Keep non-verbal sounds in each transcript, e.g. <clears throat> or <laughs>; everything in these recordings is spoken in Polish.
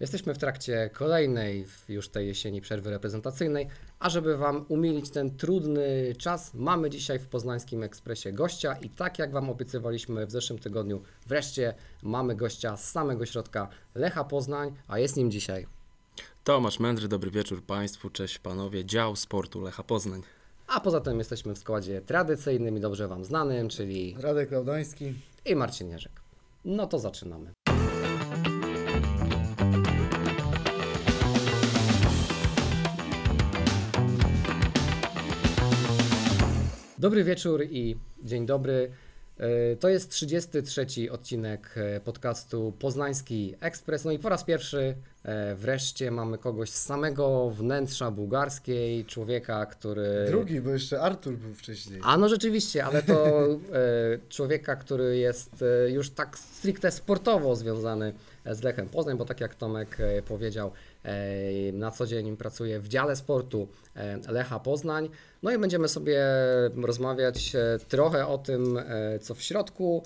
Jesteśmy w trakcie kolejnej już tej jesieni przerwy reprezentacyjnej, a żeby Wam umilić ten trudny czas, mamy dzisiaj w Poznańskim Ekspresie gościa i tak jak Wam obiecywaliśmy w zeszłym tygodniu, wreszcie mamy gościa z samego środka Lecha Poznań, a jest nim dzisiaj Tomasz Mędry, dobry wieczór Państwu, cześć Panowie, dział sportu Lecha Poznań. A poza tym jesteśmy w składzie tradycyjnym i dobrze Wam znanym, czyli Radek Laudański. i Marcin Jerzek. No to zaczynamy. Dobry wieczór i dzień dobry. E, To jest 33 odcinek e, podcastu Poznański Ekspres. No i po raz pierwszy e, wreszcie mamy kogoś z samego wnętrza bułgarskiej, człowieka, który. Drugi, bo jeszcze Artur był wcześniej. A no rzeczywiście, ale to człowieka, który jest już tak stricte sportowo związany z Lechem Poznań, bo tak jak Tomek e, powiedział, e, na co dzień pracuje w dziale sportu e, Lecha Poznań. No i będziemy sobie rozmawiać trochę o tym, co w środku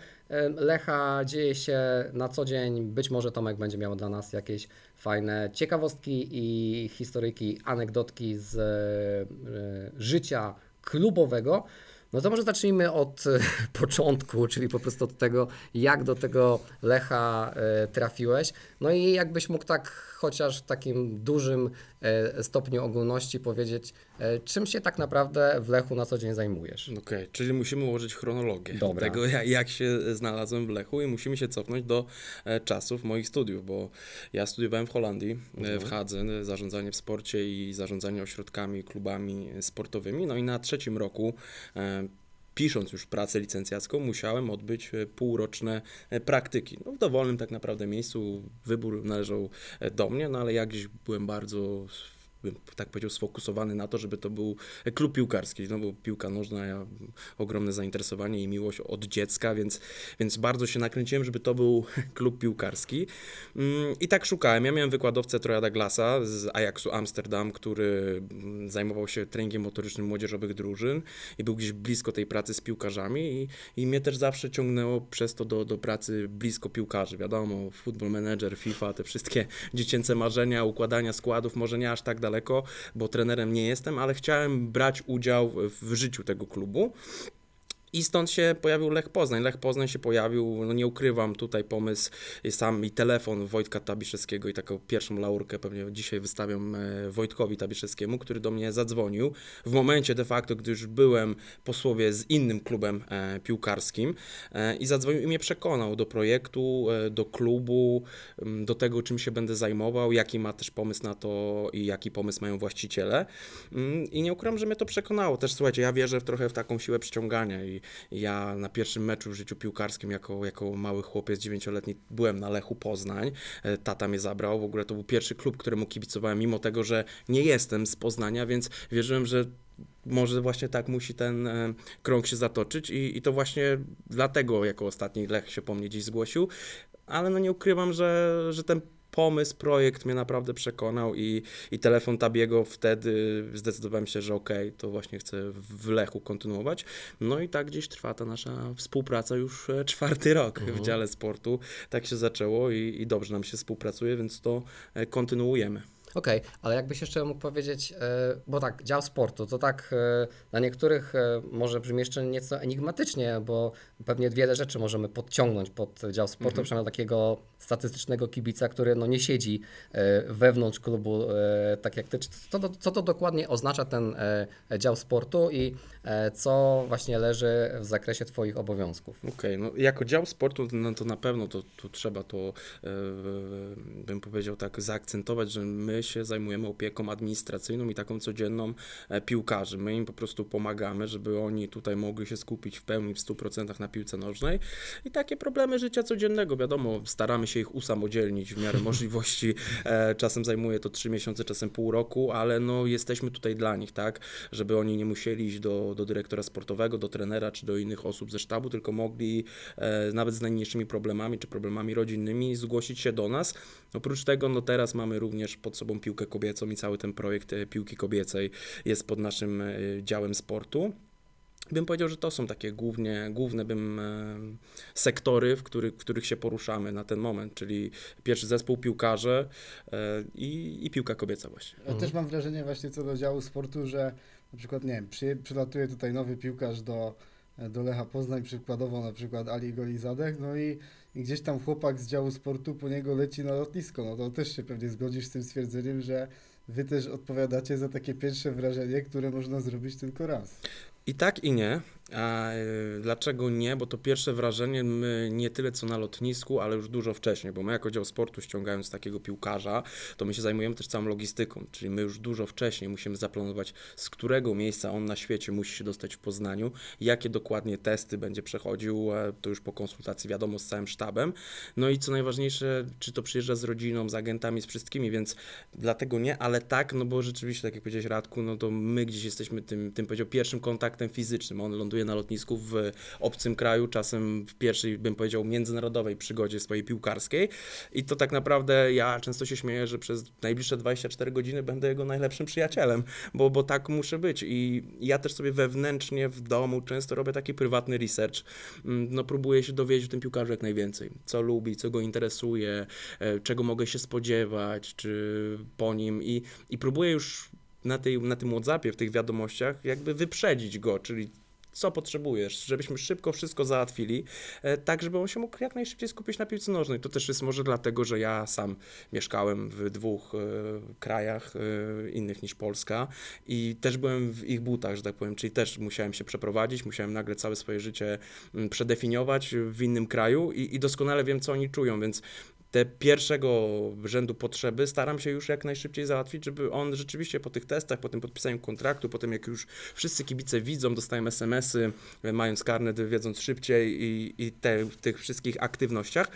Lecha dzieje się na co dzień. Być może Tomek będzie miał dla nas jakieś fajne ciekawostki i historyjki, anegdotki z życia klubowego. No to może zacznijmy od e, <laughs> początku, czyli po prostu od tego, jak do tego Lecha e, trafiłeś. No i jakbyś mógł tak chociaż w takim dużym e, stopniu ogólności powiedzieć, e, czym się tak naprawdę w Lechu na co dzień zajmujesz. Okej, czyli musimy ułożyć chronologię Dobra. tego, ja- jak się znalazłem w Lechu i musimy się cofnąć do e, czasów moich studiów, bo ja studiowałem w Holandii, e, w Hadze, zarządzanie w sporcie i zarządzanie ośrodkami, klubami sportowymi, no i na trzecim roku pisząc już pracę licencjacką, musiałem odbyć e, półroczne e, praktyki. No, w dowolnym tak naprawdę miejscu wybór należał e, do mnie, no ale ja gdzieś byłem bardzo bym tak powiedział, sfokusowany na to, żeby to był klub piłkarski. No bo piłka nożna, ja ogromne zainteresowanie i miłość od dziecka, więc, więc bardzo się nakręciłem, żeby to był <laughs> klub piłkarski. Mm, I tak szukałem. Ja miałem wykładowcę Trojada Glasa z Ajaxu Amsterdam, który mm, zajmował się treningiem motorycznym młodzieżowych drużyn i był gdzieś blisko tej pracy z piłkarzami i, i mnie też zawsze ciągnęło przez to do, do pracy blisko piłkarzy. Wiadomo, Football Manager, FIFA, te wszystkie <laughs> dziecięce marzenia, układania składów, może nie aż tak daleko, bo trenerem nie jestem, ale chciałem brać udział w życiu tego klubu. I stąd się pojawił Lech Poznań. Lech Poznań się pojawił, no nie ukrywam, tutaj pomysł, sam i telefon Wojtka Tabiszewskiego i taką pierwszą laurkę pewnie dzisiaj wystawiam e, Wojtkowi Tabiszewskiemu, który do mnie zadzwonił w momencie de facto, gdy już byłem po słowie z innym klubem e, piłkarskim e, i zadzwonił i mnie przekonał do projektu, do klubu, do tego, czym się będę zajmował, jaki ma też pomysł na to i jaki pomysł mają właściciele. Mm, I nie ukrywam, że mnie to przekonało. Też słuchajcie, ja wierzę w trochę w taką siłę przyciągania i ja na pierwszym meczu w życiu piłkarskim jako, jako mały chłopiec dziewięcioletni byłem na Lechu Poznań. E, Tata mnie zabrał. W ogóle to był pierwszy klub, któremu kibicowałem, mimo tego, że nie jestem z Poznania, więc wierzyłem, że może właśnie tak musi ten e, krąg się zatoczyć i, i to właśnie dlatego jako ostatni Lech się po mnie dziś zgłosił, ale no nie ukrywam, że, że ten pomysł, projekt mnie naprawdę przekonał i, i telefon Tabiego wtedy zdecydowałem się, że okej, to właśnie chcę w Lechu kontynuować. No i tak gdzieś trwa ta nasza współpraca już e, czwarty rok w dziale sportu. Tak się zaczęło i, i dobrze nam się współpracuje, więc to e, kontynuujemy. Okej, ale jakbyś jeszcze mógł powiedzieć, e, bo tak, dział sportu, to tak e, dla niektórych e, może brzmi jeszcze nieco enigmatycznie, bo pewnie wiele rzeczy możemy podciągnąć pod dział sportu, przynajmniej takiego statystycznego kibica, który no nie siedzi e, wewnątrz klubu e, tak jak ty. Co to, co to dokładnie oznacza ten e, dział sportu i e, co właśnie leży w zakresie Twoich obowiązków? Okej, no jako dział sportu, no to na pewno to, to trzeba to, e, bym powiedział tak, zaakcentować, że my się zajmujemy opieką administracyjną i taką codzienną e, piłkarzy. My im po prostu pomagamy, żeby oni tutaj mogli się skupić w pełni, w 100% na piłce nożnej i takie problemy życia codziennego, wiadomo, staramy się ich usamodzielnić w miarę <laughs> możliwości. E, czasem zajmuje to 3 miesiące, czasem pół roku, ale no jesteśmy tutaj dla nich, tak, żeby oni nie musieli iść do, do dyrektora sportowego, do trenera czy do innych osób ze sztabu, tylko mogli e, nawet z najmniejszymi problemami czy problemami rodzinnymi zgłosić się do nas. Oprócz tego, no teraz mamy również pod sobą piłkę kobiecą i cały ten projekt e, piłki kobiecej jest pod naszym e, działem sportu. Bym powiedział, że to są takie głównie, główne bym, e, sektory, w których, w których się poruszamy na ten moment, czyli pierwszy zespół piłkarze i, i piłka kobieca właśnie. Ja też mam wrażenie właśnie co do działu sportu, że na przykład, nie wiem, przy, przylatuje tutaj nowy piłkarz do, do Lecha Poznań, przykładowo na przykład Ali Golizadek, no i, i gdzieś tam chłopak z działu sportu po niego leci na lotnisko, no to też się pewnie zgodzisz z tym stwierdzeniem, że wy też odpowiadacie za takie pierwsze wrażenie, które można zrobić tylko raz. I tak i nie. A e, dlaczego nie? Bo to pierwsze wrażenie my nie tyle co na lotnisku, ale już dużo wcześniej, bo my jako dział sportu ściągając takiego piłkarza, to my się zajmujemy też całą logistyką, czyli my już dużo wcześniej musimy zaplanować, z którego miejsca on na świecie musi się dostać w Poznaniu, jakie dokładnie testy będzie przechodził, e, to już po konsultacji wiadomo z całym sztabem. No i co najważniejsze, czy to przyjeżdża z rodziną, z agentami, z wszystkimi, więc dlatego nie, ale tak, no bo rzeczywiście, tak jak powiedziałeś Radku, no to my gdzieś jesteśmy tym, tym powiedział, pierwszym kontaktem fizycznym. On ląduje na lotnisku w obcym kraju, czasem w pierwszej, bym powiedział, międzynarodowej przygodzie swojej piłkarskiej. I to tak naprawdę ja często się śmieję, że przez najbliższe 24 godziny będę jego najlepszym przyjacielem, bo, bo tak muszę być. I ja też sobie wewnętrznie w domu często robię taki prywatny research. Mm, No, próbuję się dowiedzieć o tym piłkarzu jak najwięcej. Co lubi, co go interesuje, e, czego mogę się spodziewać, czy po nim. I, i próbuję już na, tej, na tym WhatsAppie, w tych wiadomościach, jakby wyprzedzić go, czyli co potrzebujesz, żebyśmy szybko wszystko załatwili, e, tak żeby on się mógł jak najszybciej skupić na piłce nożnej. To też jest może dlatego, że ja sam mieszkałem w dwóch e, krajach e, innych niż Polska i też byłem w ich butach, że tak powiem, czyli też musiałem się przeprowadzić, musiałem nagle całe swoje życie mm, przedefiniować w innym kraju i, i doskonale wiem, co oni czują, więc te pierwszego rzędu potrzeby staram się już jak najszybciej załatwić, żeby on rzeczywiście po tych testach, po tym podpisaniu kontraktu, po tym jak już wszyscy kibice widzą, dostają SMS-y, mając karnet, wiedząc szybciej i, i te, tych wszystkich aktywnościach,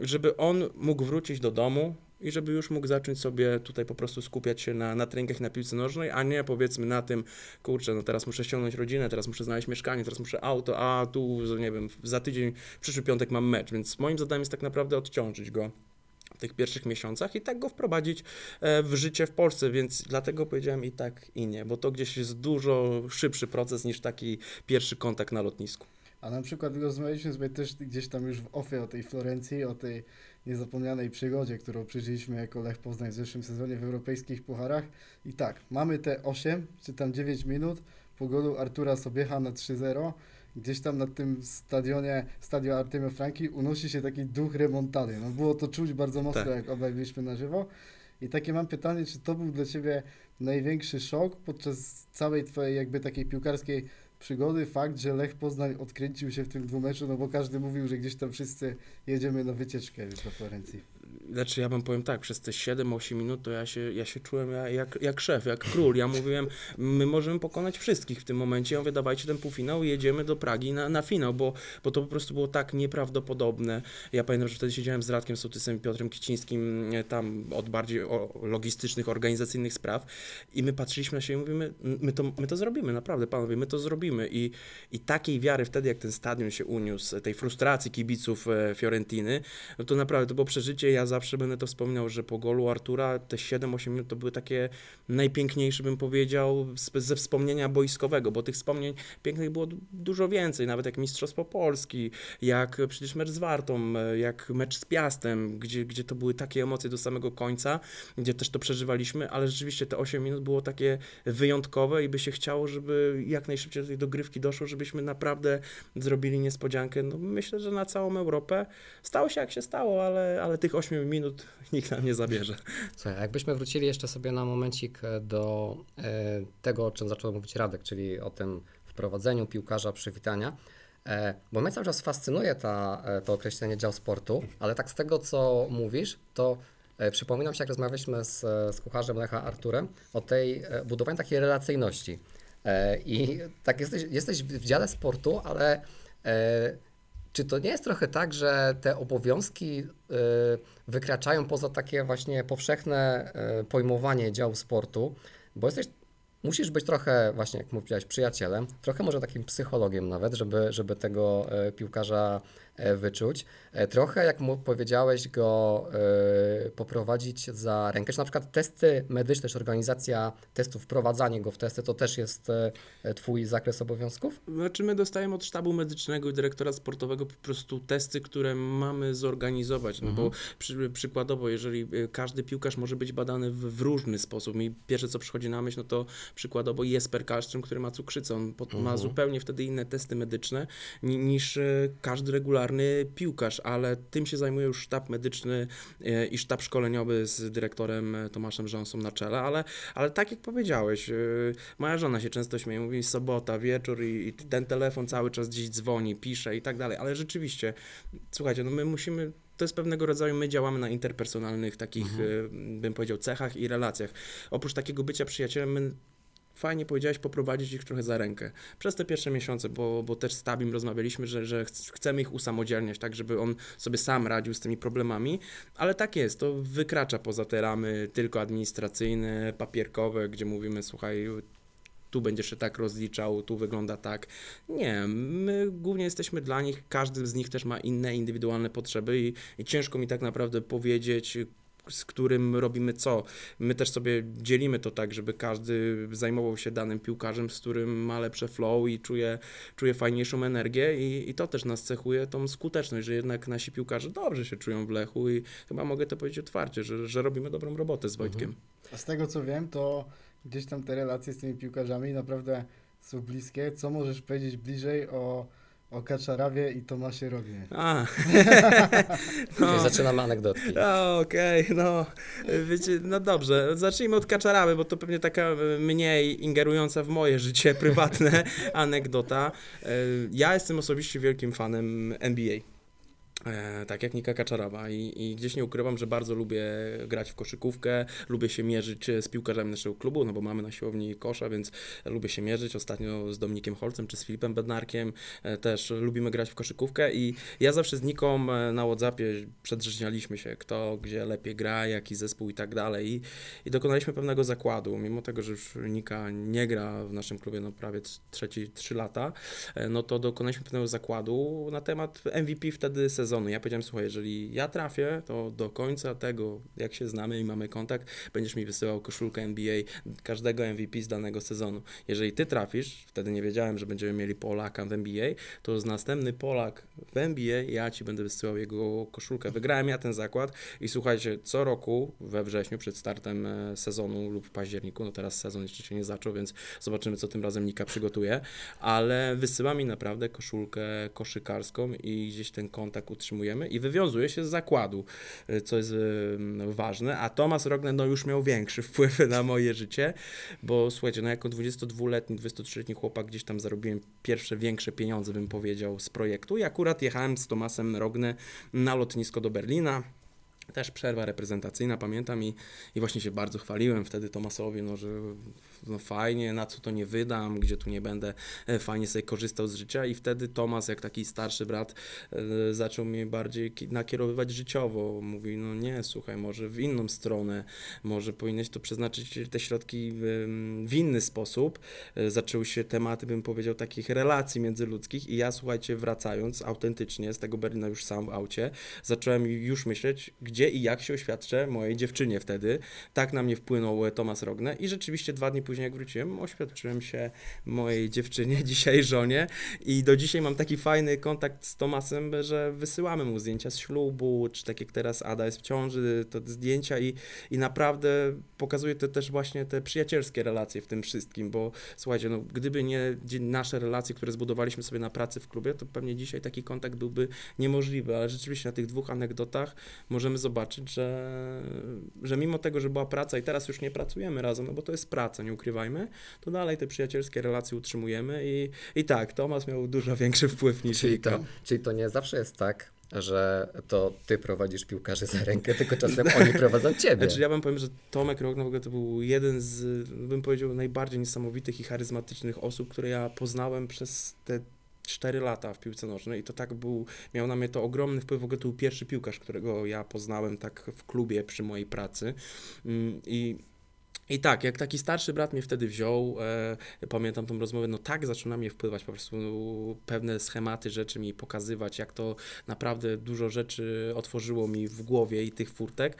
żeby on mógł wrócić do domu i żeby już mógł zacząć sobie tutaj po prostu skupiać się na, na treningach na piłce nożnej, a nie powiedzmy na tym, kurczę, no teraz muszę ściągnąć rodzinę, teraz muszę znaleźć mieszkanie, teraz muszę auto, a tu, nie wiem, za tydzień, przyszły piątek mam mecz, więc moim zadaniem jest tak naprawdę odciążyć go w tych pierwszych miesiącach i tak go wprowadzić e, w życie w Polsce, więc dlatego powiedziałem i tak i nie, bo to gdzieś jest dużo szybszy proces niż taki pierwszy kontakt na lotnisku. A na przykład rozmawialiśmy sobie też gdzieś tam już w ofie o tej Florencji, o tej niezapomnianej przygodzie, którą przeżyliśmy jako Lech Poznań w zeszłym sezonie w europejskich pucharach. I tak, mamy te 8 czy tam 9 minut po golu Artura Sobiecha na 3-0. Gdzieś tam na tym stadionie, stadio Artemio Franki unosi się taki duch remontady. No było to czuć bardzo mocno, Tak. jak obaj byliśmy na żywo. I takie mam pytanie, czy to był dla Ciebie największy szok podczas całej Twojej jakby takiej piłkarskiej przygody, fakt, że Lech Poznań odkręcił się w tym dwumeczu, no bo każdy mówił, że gdzieś tam wszyscy jedziemy na wycieczkę do Florencji. Znaczy ja wam powiem tak, przez te 7-8 minut to ja się, ja się czułem ja- jak, jak szef, jak król. Ja mówiłem, my możemy pokonać wszystkich w tym momencie. Ja mówię, dawajcie ten półfinał i jedziemy do Pragi na, na finał, bo, bo to po prostu było tak nieprawdopodobne. Ja pamiętam, że wtedy siedziałem z Radkiem Sołtysem i Piotrem Kicińskim e, tam od bardziej logistycznych, organizacyjnych spraw i my patrzyliśmy na siebie i mówimy, my to, my to zrobimy, naprawdę panowie, my to zrobimy. I, I takiej wiary wtedy, jak ten stadion się uniósł, tej frustracji kibiców e, Fiorentiny, no to naprawdę to było przeżycie. Ja zawsze będę to wspominał, że po golu Artura te 7-8 minut to były takie najpiękniejsze, bym powiedział, ze wspomnienia boiskowego, bo tych wspomnień pięknych było du- dużo więcej, nawet jak Mistrzostwo Polski, jak przecież mecz z Wartą, jak mecz z Piastem, gdzie, gdzie to były takie emocje do samego końca, gdzie też to przeżywaliśmy, ale rzeczywiście te 8 minut było takie wyjątkowe i by się chciało, żeby jak najszybciej do tej dogrywki doszło, żebyśmy naprawdę zrobili niespodziankę. No, myślę, że na całą Europę stało się jak się stało, ale, ale tych 8 minut <laughs> nikt nam nie zabierze. Słuchaj, jakbyśmy wrócili jeszcze sobie na momencik e, do e, tego, o czym zaczął mówić Radek, czyli o tym wprowadzeniu piłkarza, przywitania, e, bo mnie cały czas fascynuje ta, to określenie dział sportu, ale tak z tego, co mówisz, to przypominam się, jak rozmawialiśmy z, z kucharzem Lecha Arturem o tej budowaniu takiej relacyjności. I tak jesteś, jesteś w dziale sportu, ale czy to nie jest trochę tak, że te obowiązki y, wykraczają poza takie właśnie powszechne y, pojmowanie działu sportu, bo jesteś, musisz być trochę właśnie, jak mówiłeś, przyjacielem, trochę może takim psychologiem nawet, żeby, żeby tego y, piłkarza e, wyczuć. E, Trochę, jak mu powiedziałeś, go e, poprowadzić za rękę, czy na przykład testy medyczne, czy organizacja testów, wprowadzanie go w testy, to też jest e, Twój zakres obowiązków? Znaczy my dostajemy od sztabu medycznego i dyrektora sportowego po prostu testy, które mamy zorganizować, no bo przy, przykładowo, jeżeli każdy piłkarz może być badany w, w różny sposób, mi pierwsze co przychodzi na myśl, no to przykładowo Jesper Kaszczyn, który ma cukrzycę, on pot- ma zupełnie wtedy inne testy medyczne ni, niż y, każdy regularny piłkarz, ale tym się zajmuje już sztab medyczny y, i sztab szkoleniowy z dyrektorem y, Tomaszem Rząsą na czele, ale, ale tak jak powiedziałeś, moja żona się często śmieje, mówi sobota, wieczór i, i ten telefon cały czas gdzieś dzwoni, pisze i tak dalej, ale rzeczywiście, słuchajcie, no my musimy to jest pewnego rodzaju, my działamy na interpersonalnych takich, y, bym powiedział, cechach i relacjach. Oprócz takiego bycia przyjacielem, my fajnie powiedziałeś, poprowadzić ich trochę za rękę. Przez te pierwsze miesiące, bo, bo też z Tabim rozmawialiśmy, że, że chc- chcemy ich usamodzielniać, tak, żeby on sobie sam radził z tymi problemami, ale tak jest, to wykracza poza te ramy tylko administracyjne, papierkowe, gdzie mówimy, słuchaj, tu będziesz się tak rozliczał, tu wygląda tak. Nie, my głównie jesteśmy dla nich, każdy z nich też ma inne indywidualne potrzeby i, i ciężko mi tak naprawdę powiedzieć, z którym robimy co. My też sobie dzielimy to tak, żeby każdy zajmował się danym piłkarzem, z którym ma lepsze flow i czuje, czuje fajniejszą energię i, i to też nas cechuje tą skuteczność, że jednak nasi piłkarze dobrze się czują w Lechu i chyba mogę to powiedzieć otwarcie, że, że robimy dobrą robotę z Wojtkiem. A z tego co wiem, to gdzieś tam te relacje z tymi piłkarzami naprawdę są bliskie. Co możesz powiedzieć bliżej o, o Kaczarawie i Tomasie Rognie? A, <laughs> Czyli zaczynamy anegdotki. Okej, no wiecie, no dobrze, zacznijmy od Kaczarawy, bo to pewnie taka e, mniej ingerująca w moje życie prywatne <laughs> anegdota. E, Ja jestem osobiście wielkim fanem NBA. E, tak jak Nika Kaczarawa I, i gdzieś nie ukrywam, że bardzo lubię grać w koszykówkę, lubię się mierzyć z piłkarzami naszego klubu, no bo mamy na siłowni kosza, więc lubię się mierzyć. Ostatnio z Dominikiem Holcem czy z Filipem Bednarkiem e, też lubimy grać w koszykówkę i ja zawsze z Niką e, na Whatsappie przedrzeźnialiśmy się, kto gdzie lepiej gra, jaki zespół i tak dalej i, i dokonaliśmy pewnego zakładu, mimo tego, że już Nika nie gra w naszym klubie no prawie trzeci, trzy lata, e, no to dokonaliśmy pewnego zakładu na temat MVP wtedy sezonu. Ja powiedziałem, słuchaj, jeżeli ja trafię, to do końca tego, jak się znamy i mamy kontakt, będziesz mi wysyłał koszulkę NBA każdego MVP z danego sezonu. Jeżeli ty trafisz, wtedy nie wiedziałem, że będziemy mieli Polaka w NBA, to z następny Polak w NBA ja ci będę wysyłał jego koszulkę. Wygrałem ja ten zakład i słuchajcie, co roku we wrześniu przed startem e, sezonu lub w październiku, no teraz sezon jeszcze się nie zaczął, więc zobaczymy, co tym razem Nika przygotuje, ale wysyła mi naprawdę koszulkę koszykarską i gdzieś ten kontakt utrzymujemy i wywiązuje się z zakładu, y, co jest y, ważne, a Tomasz Rogner no już miał większy wpływ na moje życie, bo słuchajcie, no jako 22-letni, 23-letni chłopak gdzieś tam zarobiłem pierwsze większe pieniądze, bym powiedział, z projektu. I akurat jechałem z Tomasem Rogne na lotnisko do Berlina, też przerwa reprezentacyjna, pamiętam i, i właśnie się bardzo chwaliłem wtedy Tomasowi, no, że no fajnie, na co to nie wydam, gdzie tu nie będę e, fajnie sobie korzystał z życia i wtedy Tomas, jak taki starszy brat, e, zaczął mnie bardziej ki- nakierowywać życiowo. Mówi, no nie, słuchaj, może w inną stronę, może powinieneś to przeznaczyć te środki w, inny sposób. E, Zaczęły się tematy, bym powiedział, takich relacji międzyludzkich i ja, słuchajcie, wracając autentycznie z tego Berlina już sam w aucie, zacząłem już myśleć, gdzie i jak się oświadczę mojej dziewczynie wtedy. Tak na mnie wpłynął Tomasz Rogne i rzeczywiście dwa dni później, jak wróciłem, oświadczyłem się mojej dziewczynie, <laughs> dzisiaj żonie i do dzisiaj mam taki fajny kontakt z Tomasem, że wysyłamy mu zdjęcia z ślubu, czy tak jak teraz Ada jest w ciąży, to zdjęcia i, i naprawdę pokazuje to też właśnie te przyjacielskie relacje w tym wszystkim, bo słuchajcie, no, gdyby nie nasze relacje, które zbudowaliśmy sobie na pracy w klubie, to pewnie dzisiaj taki kontakt byłby niemożliwy, ale rzeczywiście na tych dwóch anegdotach możemy zobaczyć, że, że mimo tego, że była praca i teraz już nie pracujemy razem, no bo to jest praca, nie ukrywajmy, to dalej te przyjacielskie relacje utrzymujemy i, i tak, Tomasz miał dużo większy wpływ niż Czyli to, czyli to nie zawsze jest tak, że to ty prowadzisz piłkarzy za rękę, tylko czasem <laughs> oni prowadzą ciebie. Znaczy ja wam powiem, że Tomek Rogna w ogóle to był jeden z, bym powiedział, najbardziej niesamowitych i charyzmatycznych osób, które ja poznałem przez te 4 lata w piłce nożnej i to tak był, miał na mnie to ogromny wpływ, w ogóle to był pierwszy piłkarz, którego ja poznałem tak w klubie przy mojej pracy Mm, i I tak, jak taki starszy brat mnie wtedy wziął, e, pamiętam tą rozmowę, no tak zaczął na mnie wpływać, po prostu pewne schematy rzeczy mi pokazywać, jak to naprawdę dużo rzeczy otworzyło mi w głowie i tych furtek,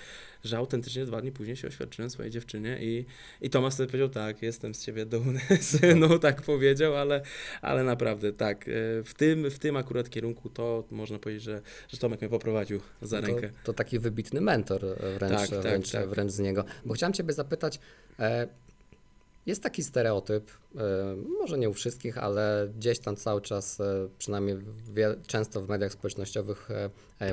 że autentycznie dwa dni później się oświadczyłem swojej dziewczynie i, i Tomasz wtedy powiedział, tak, jestem z ciebie dumny, <laughs> synu, tak powiedział, ale, ale naprawdę tak, e, w tym, w tym akurat kierunku to można powiedzieć, że, że Tomek mnie poprowadził za To, rękę. to taki wybitny mentor e, wręcz, Tak, tak, wręcz, tak. wręcz z niego. Bo chciałem Ciebie zapytać, e, jest taki stereotyp, e, może nie u wszystkich, ale gdzieś tam cały czas, przynajmniej często w mediach społecznościowych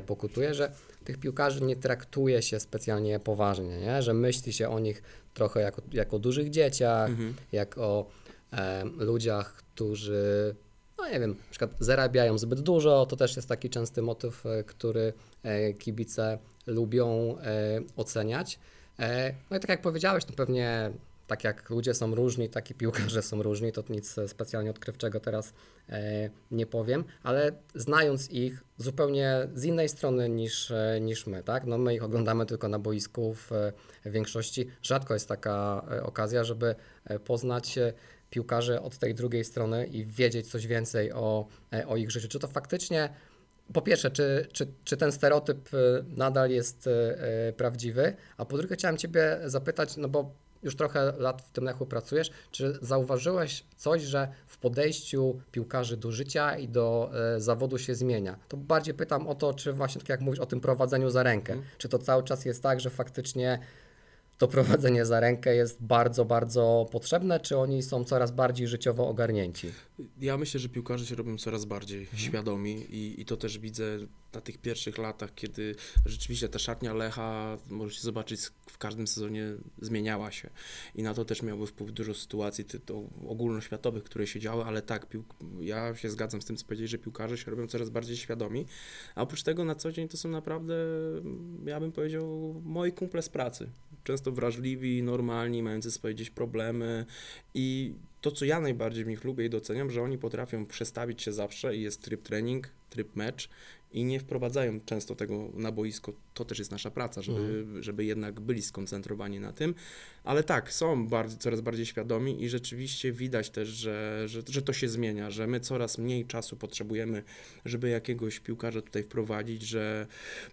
pokutuje, że tych piłkarzy nie traktuje się specjalnie poważnie, nie? że myśli się o nich trochę jako, jako o dużych dzieciach, Mhm. jak o e, ludziach, którzy, no nie wiem, na przykład zarabiają zbyt dużo, to też jest taki częsty motyw, e, który e, kibice lubią e, oceniać. No i tak jak powiedziałeś, to pewnie tak jak ludzie są różni, tak i piłkarze są różni, to nic specjalnie odkrywczego teraz e, nie powiem, ale znając ich zupełnie z innej strony niż, e, niż my, tak? No my ich oglądamy tylko na boisku w, e, większości. Rzadko jest taka okazja, żeby poznać piłkarzy od tej drugiej strony i wiedzieć coś więcej o, o ich życiu. Czy to faktycznie, po pierwsze, czy, czy, czy ten stereotyp nadal jest prawdziwy, a po drugie chciałem Ciebie zapytać, no bo już trochę lat w tym lechu pracujesz, czy zauważyłeś coś, że w podejściu piłkarzy do życia i do e, zawodu się zmienia? To bardziej pytam o to, czy właśnie tak jak mówisz o tym prowadzeniu za rękę, czy to cały czas jest tak, że faktycznie to prowadzenie za rękę jest bardzo, bardzo potrzebne, czy oni są coraz bardziej życiowo ogarnięci? Ja myślę, że piłkarze się robią coraz bardziej świadomi i, i to też widzę na tych pierwszych latach, kiedy rzeczywiście ta szatnia Lecha, możecie zobaczyć, w każdym sezonie zmieniała się. I na to też miałby wpływ dużo sytuacji ty- to ogólnoświatowych, które się działy, ale tak, ja się zgadzam z tym, co powiedzieli, że piłkarze się robią coraz bardziej świadomi, a oprócz tego na co dzień to są naprawdę, ja bym powiedział, moi kumple z pracy. Często wrażliwi, normalni, mający swoje gdzieś problemy. I to, co ja najbardziej w nich lubię i doceniam, że oni potrafią przestawić się zawsze i jest tryb trening, tryb mecz i nie wprowadzają często tego na boisko. To też jest nasza praca, żeby, żeby jednak byli skoncentrowani na tym. Ale tak, są coraz bardziej świadomi i rzeczywiście widać też, że, że, że to się zmienia, że my coraz mniej czasu potrzebujemy, żeby jakiegoś piłkarza tutaj wprowadzić, że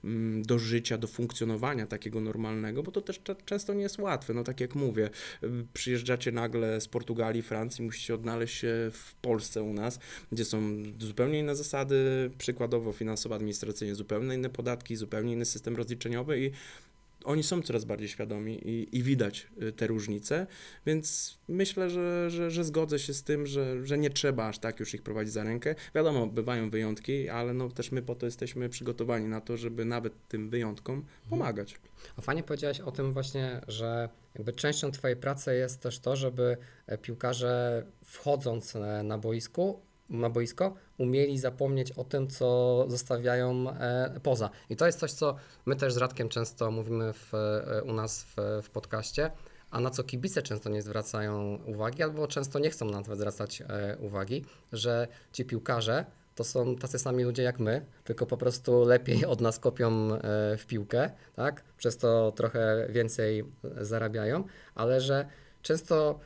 mm, do życia, do funkcjonowania takiego normalnego, bo to też często nie jest łatwe. No tak jak mówię, y, przyjeżdżacie nagle z Portugalii, Francji, musicie odnaleźć się w Polsce u nas, gdzie są zupełnie inne zasady, przykładowo finansowo, administracyjnie zupełnie inne podatki, zupełnie inny system rozliczeniowy i oni są coraz bardziej świadomi i, i widać y, te różnice, więc myślę, że, że, że zgodzę się z tym, że, że nie trzeba aż tak już ich prowadzić za rękę. Wiadomo, bywają wyjątki, ale no też my po to jesteśmy przygotowani na to, żeby nawet tym wyjątkom pomagać. A fajnie powiedziałeś o tym właśnie, że jakby częścią Twojej pracy jest też to, żeby e, piłkarze wchodząc e, na boisku, na boisko, umieli zapomnieć o tym, co zostawiają e, poza. I to jest coś, co my też z Radkiem często mówimy w, e, u nas w, w podcaście, a na co kibice często nie zwracają uwagi, albo często nie chcą nawet zwracać e, uwagi, że ci piłkarze to są tacy sami ludzie jak my, tylko po prostu lepiej od nas kopią w piłkę, tak? Przez to trochę więcej zarabiają, ale że często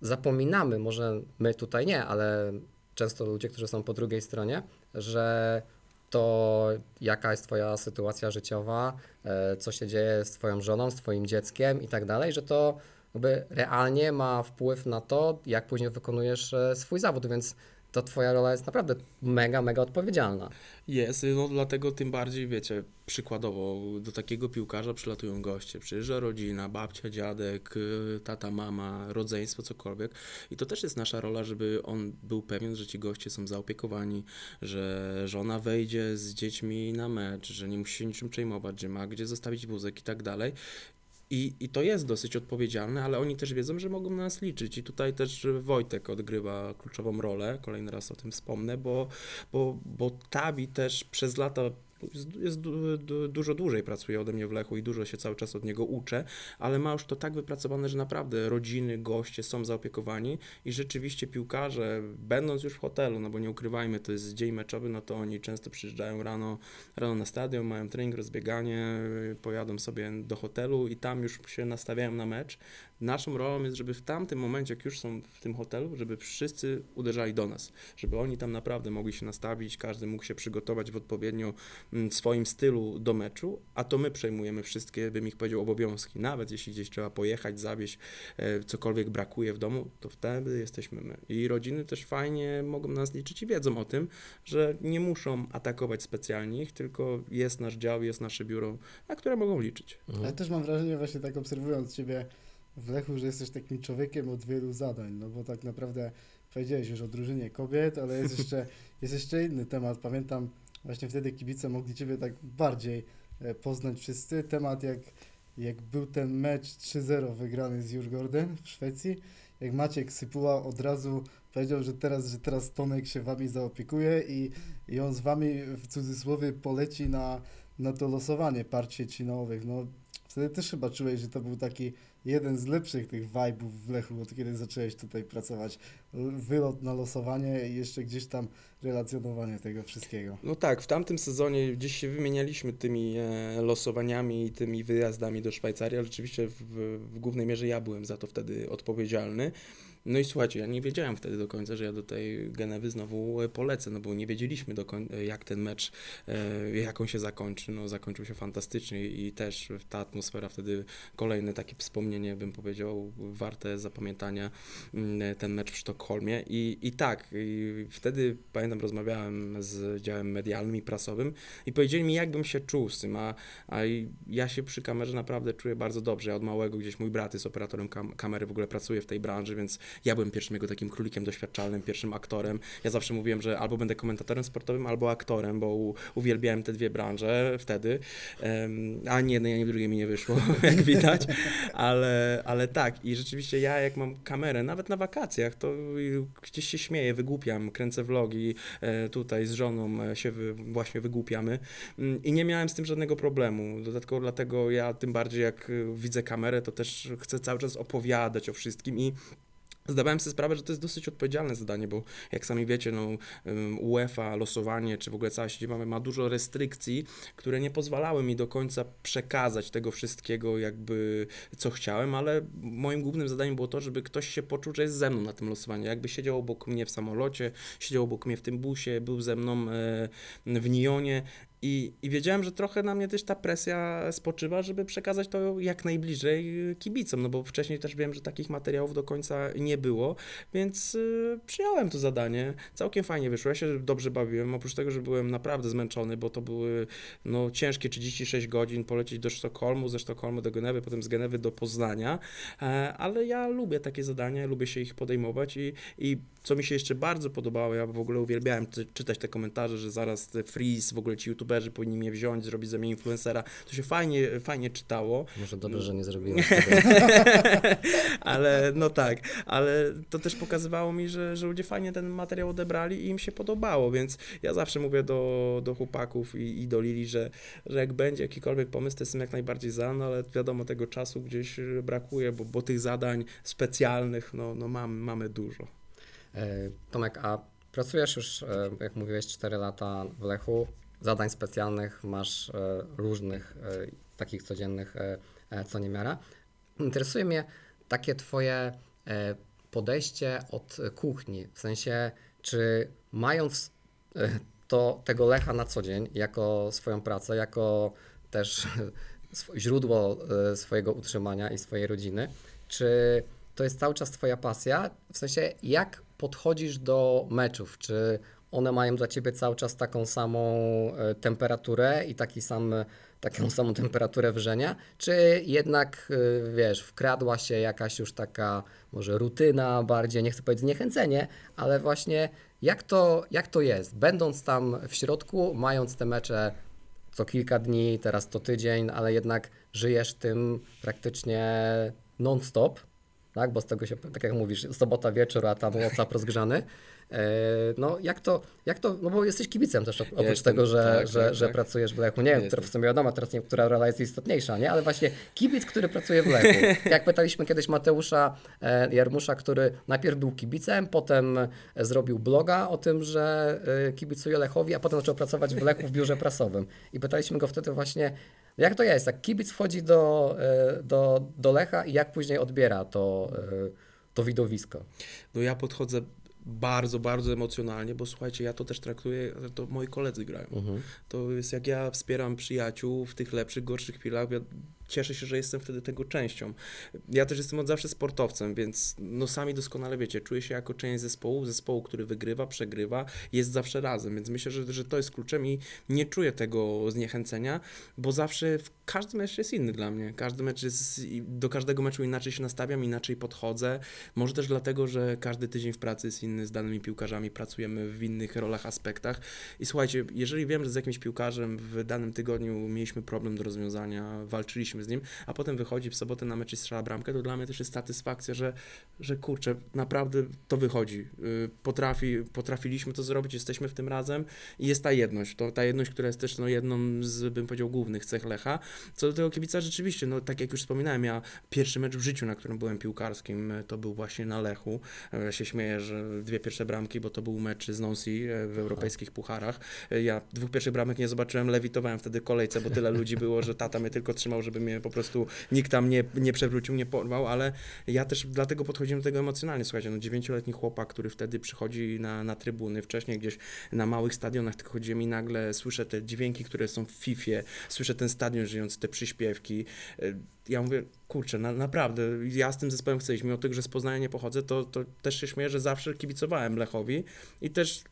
zapominamy, może my tutaj nie, ale często ludzie, którzy są po drugiej stronie, że to jaka jest Twoja sytuacja życiowa, e, co się dzieje z Twoją żoną, z Twoim dzieckiem i tak dalej, że to jakby realnie ma wpływ na to, jak później wykonujesz e, swój zawód, więc to Twoja rola jest naprawdę mega, mega odpowiedzialna. Jest, no dlatego tym bardziej, wiecie, przykładowo do takiego piłkarza przylatują goście, przyjeżdża rodzina, babcia, dziadek, y, tata, mama, rodzeństwo, cokolwiek i to też jest nasza rola, żeby on był pewien, że ci goście są zaopiekowani, że żona wejdzie z dziećmi na mecz, że nie musi się niczym przejmować, że ma gdzie zostawić wózek i tak dalej. I, I to jest dosyć odpowiedzialne, ale oni też wiedzą, że mogą na nas liczyć. I tutaj też Wojtek odgrywa kluczową rolę, kolejny raz o tym wspomnę, bo, bo, bo Tabi też przez lata jest, jest du, du, dużo dłużej pracuje ode mnie w Lechu i dużo się cały czas od niego uczę, ale ma już to tak wypracowane, że naprawdę rodziny, goście są zaopiekowani i rzeczywiście piłkarze, będąc już w hotelu, no bo nie ukrywajmy, to jest dzień meczowy, no to oni często przyjeżdżają rano, rano na stadion, mają trening, rozbieganie, pojadą sobie do hotelu i tam już się nastawiają na mecz. Naszą rolą jest, żeby w tamtym momencie, jak już są w tym hotelu, żeby wszyscy uderzali do nas, żeby oni tam naprawdę mogli się nastawić, każdy mógł się przygotować w odpowiednio mm, swoim stylu do meczu, a to my przejmujemy wszystkie, bym ich powiedział, obowiązki. Nawet jeśli gdzieś trzeba pojechać, zawieźć, e, cokolwiek brakuje w domu, to wtedy jesteśmy my. I rodziny też fajnie mogą nas liczyć i wiedzą o tym, że nie muszą atakować specjalnie ich, tylko jest nasz dział, jest nasze biuro, na które mogą liczyć. Ale też mam wrażenie, właśnie tak obserwując Ciebie w Lechu, że jesteś takim człowiekiem od wielu zadań, no bo tak naprawdę powiedziałeś już o drużynie kobiet, ale jest <laughs> jeszcze, jest jeszcze inny temat. Pamiętam właśnie wtedy kibice mogli Ciebie tak bardziej e, poznać wszyscy. Temat jak, jak był ten mecz 3-0 wygrany z Jurgorden w Szwecji, jak Maciek Sypuła od razu powiedział, że teraz, że teraz Tomek się Wami zaopiekuje i, i on z Wami w cudzysłowie poleci na, na to losowanie par ćwierćfinałowych. No wtedy też chyba czułeś, że to był taki jeden z lepszych tych vibe'ów w Lechu, od kiedy zacząłeś tutaj pracować. Wylot na losowanie i jeszcze gdzieś tam relacjonowanie tego wszystkiego. No tak, w tamtym sezonie gdzieś się wymienialiśmy tymi e, losowaniami i tymi wyjazdami do Szwajcarii, ale rzeczywiście w, w głównej mierze ja byłem za to wtedy odpowiedzialny. No i słuchajcie, ja nie wiedziałem wtedy do końca, że ja do tej Genewy znowu e, polecę, no bo nie wiedzieliśmy do końca, jak ten mecz, e, jak on się zakończy. No zakończył się fantastycznie i też ta atmosfera wtedy, kolejne takie wspomnienie, bym powiedział, warte zapamiętania, mm, ten mecz w Sztokholmie. I, i tak, i wtedy pamiętam, rozmawiałem z działem medialnym i prasowym i powiedzieli mi, jakbym się czuł z tym, a, a ja się przy kamerze naprawdę czuję bardzo dobrze. Ja od małego gdzieś mój brat jest operatorem kam kamery, w ogóle pracuje w tej branży, więc ja byłem pierwszym jego takim królikiem doświadczalnym, pierwszym aktorem. Ja zawsze mówiłem, że albo będę komentatorem sportowym, albo aktorem, bo uwielbiałem te dwie branże wtedy. Um, a nie jednej, ani drugiej mi nie wyszło, <laughs> jak widać. Ale, ale tak, i rzeczywiście ja jak mam kamerę, nawet na wakacjach, to gdzieś się śmieję, wygłupiam, kręcę vlogi, e, tutaj z żoną e, się wy, właśnie wygłupiamy Mm, i nie miałem z tym żadnego problemu. Dodatkowo dlatego ja tym bardziej jak e, widzę kamerę, to też chcę cały czas opowiadać o wszystkim i Zdawałem sobie sprawę, że to jest dosyć odpowiedzialne zadanie, bo jak sami wiecie, no, UEFA, losowanie, czy w ogóle cała siedziba ma dużo restrykcji, które nie pozwalały mi do końca przekazać tego wszystkiego, jakby co chciałem, ale moim głównym zadaniem było to, żeby ktoś się poczuł, że jest ze mną na tym losowaniu. Jakby siedział obok mnie w samolocie, siedział obok mnie w tym busie, był ze mną e, w Nionie i, I wiedziałem, że trochę na mnie też ta presja spoczywa, żeby przekazać to jak najbliżej y, kibicom, no bo wcześniej też wiem, że takich materiałów do końca nie było, więc y, przyjąłem to zadanie. Całkiem fajnie wyszło, ja się dobrze bawiłem, oprócz tego, że byłem naprawdę zmęczony, bo to były no, ciężkie 36 godzin, polecieć do Sztokholmu, ze Sztokholmu do Genewy, potem z Genewy do Poznania, e, ale ja lubię takie zadania, lubię się ich podejmować i, i co mi się jeszcze bardzo podobało, ja w ogóle uwielbiałem czytać te komentarze, że zaraz te freeze, w ogóle ci youtuberzy powinni mnie wziąć, zrobić ze mnie influencera. To się fajnie, fajnie czytało. Może dobrze, że nie zrobiłem <laughs> ale no tak, ale to też pokazywało mi, że, że ludzie fajnie ten materiał odebrali i im się podobało, więc ja zawsze mówię do, do chłopaków i, i do Lili, że, że jak będzie jakikolwiek pomysł, to jestem jak najbardziej za, no ale wiadomo, tego czasu gdzieś brakuje, bo, bo tych zadań specjalnych no, no mam, mamy dużo. E, Tomek, a pracujesz już, e, jak mówiłeś, 4 lata w Lechu. Zadań specjalnych masz e, różnych, takich codziennych, co niemiara. Interesuje mnie takie Twoje podejście od kuchni. W sensie, czy mając to, tego Lecha na co dzień, jako swoją pracę, jako też <laughs> źródło swojego utrzymania i swojej rodziny, czy to jest cały czas Twoja pasja? W sensie, jak podchodzisz do meczów? Czy one mają dla Ciebie cały czas taką samą temperaturę i taki sam, taką samą temperaturę wrzenia? Czy jednak, wiesz, wkradła się jakaś już taka może rutyna bardziej, nie chcę powiedzieć zniechęcenie, ale właśnie jak to, jak to jest? Będąc tam w środku, mając te mecze co kilka dni, teraz to tydzień, ale jednak żyjesz tym praktycznie non-stop, tak? bo z tego się, tak jak mówisz, sobota wieczór, a tam WhatsApp rozgrzany. E, No jak to, jak to, no bo jesteś kibicem też op- oprócz Jestem, tego, że, tak, że, tak, że tak. pracujesz w Lechu. Nie wiem, Jestem. w sumie wiadomo teraz nie, która rola jest istotniejsza, nie? Ale właśnie kibic, który pracuje w Lechu. <laughs> Jak pytaliśmy kiedyś Mateusza e, Jarmusza, który najpierw był kibicem, potem zrobił bloga o tym, że e, kibicuje Lechowi, a potem zaczął pracować w Lechu w biurze prasowym. I pytaliśmy go wtedy właśnie, jak to jest, jak kibic wchodzi do, e, do, do Lecha i jak później odbiera to, e, to widowisko. No ja podchodzę bardzo, bardzo emocjonalnie, bo słuchajcie, ja to też traktuję, to moi koledzy grają. Mhm. To jest jak ja wspieram przyjaciół w tych lepszych, gorszych chwilach. Cieszę się, że jestem wtedy tego częścią. Ja też jestem od zawsze sportowcem, więc no sami doskonale wiecie, czuję się jako część zespołu, zespołu, który wygrywa, przegrywa, jest zawsze razem, więc myślę, że, że to jest kluczem i nie czuję tego zniechęcenia, bo zawsze każdy mecz jest inny dla mnie. Każdy mecz jest, do każdego meczu inaczej się nastawiam, inaczej podchodzę. Może też dlatego, że każdy tydzień w pracy jest inny z danymi piłkarzami, pracujemy w innych rolach, aspektach. I słuchajcie, jeżeli wiem, że z jakimś piłkarzem w danym tygodniu mieliśmy problem do rozwiązania, walczyliśmy z nim, a potem wychodzi w sobotę na mecz i strzela bramkę, to dla mnie też jest satysfakcja, że, że kurczę, naprawdę to wychodzi. Yy, Potrafi, potrafiliśmy to zrobić, jesteśmy w tym razem i jest ta jedność. To ta jedność, która jest też no, jedną z, bym powiedział, głównych cech Lecha. Co do tego kibica, rzeczywiście, no tak jak już wspominałem, ja pierwszy mecz w życiu, na którym byłem piłkarskim, e, to był właśnie na Lechu. E, Ja się śmieję, że dwie pierwsze bramki, bo to był mecz z e, w europejskich pucharach. Ja dwóch pierwszych bramek nie zobaczyłem, lewitowałem wtedy kolejce, bo tyle ludzi było, że tata mnie tylko trzymał, żeby mnie po prostu nikt tam nie, nie przewrócił, nie porwał, ale ja też dlatego podchodziłem do tego emocjonalnie. Słuchajcie, no dziewięcioletni chłopak, który wtedy przychodzi na, na trybuny, wcześniej gdzieś na małych stadionach tylko chodziłem i nagle słyszę te dźwięki, które są w Fifie, słyszę ten stadion żyjący, te przyśpiewki. Y, Ja mówię, kurczę, na, naprawdę, ja z tym zespołem chcę iść, mimo tego, że z Poznania nie pochodzę, to, to też się śmieję, że zawsze kibicowałem Lechowi i też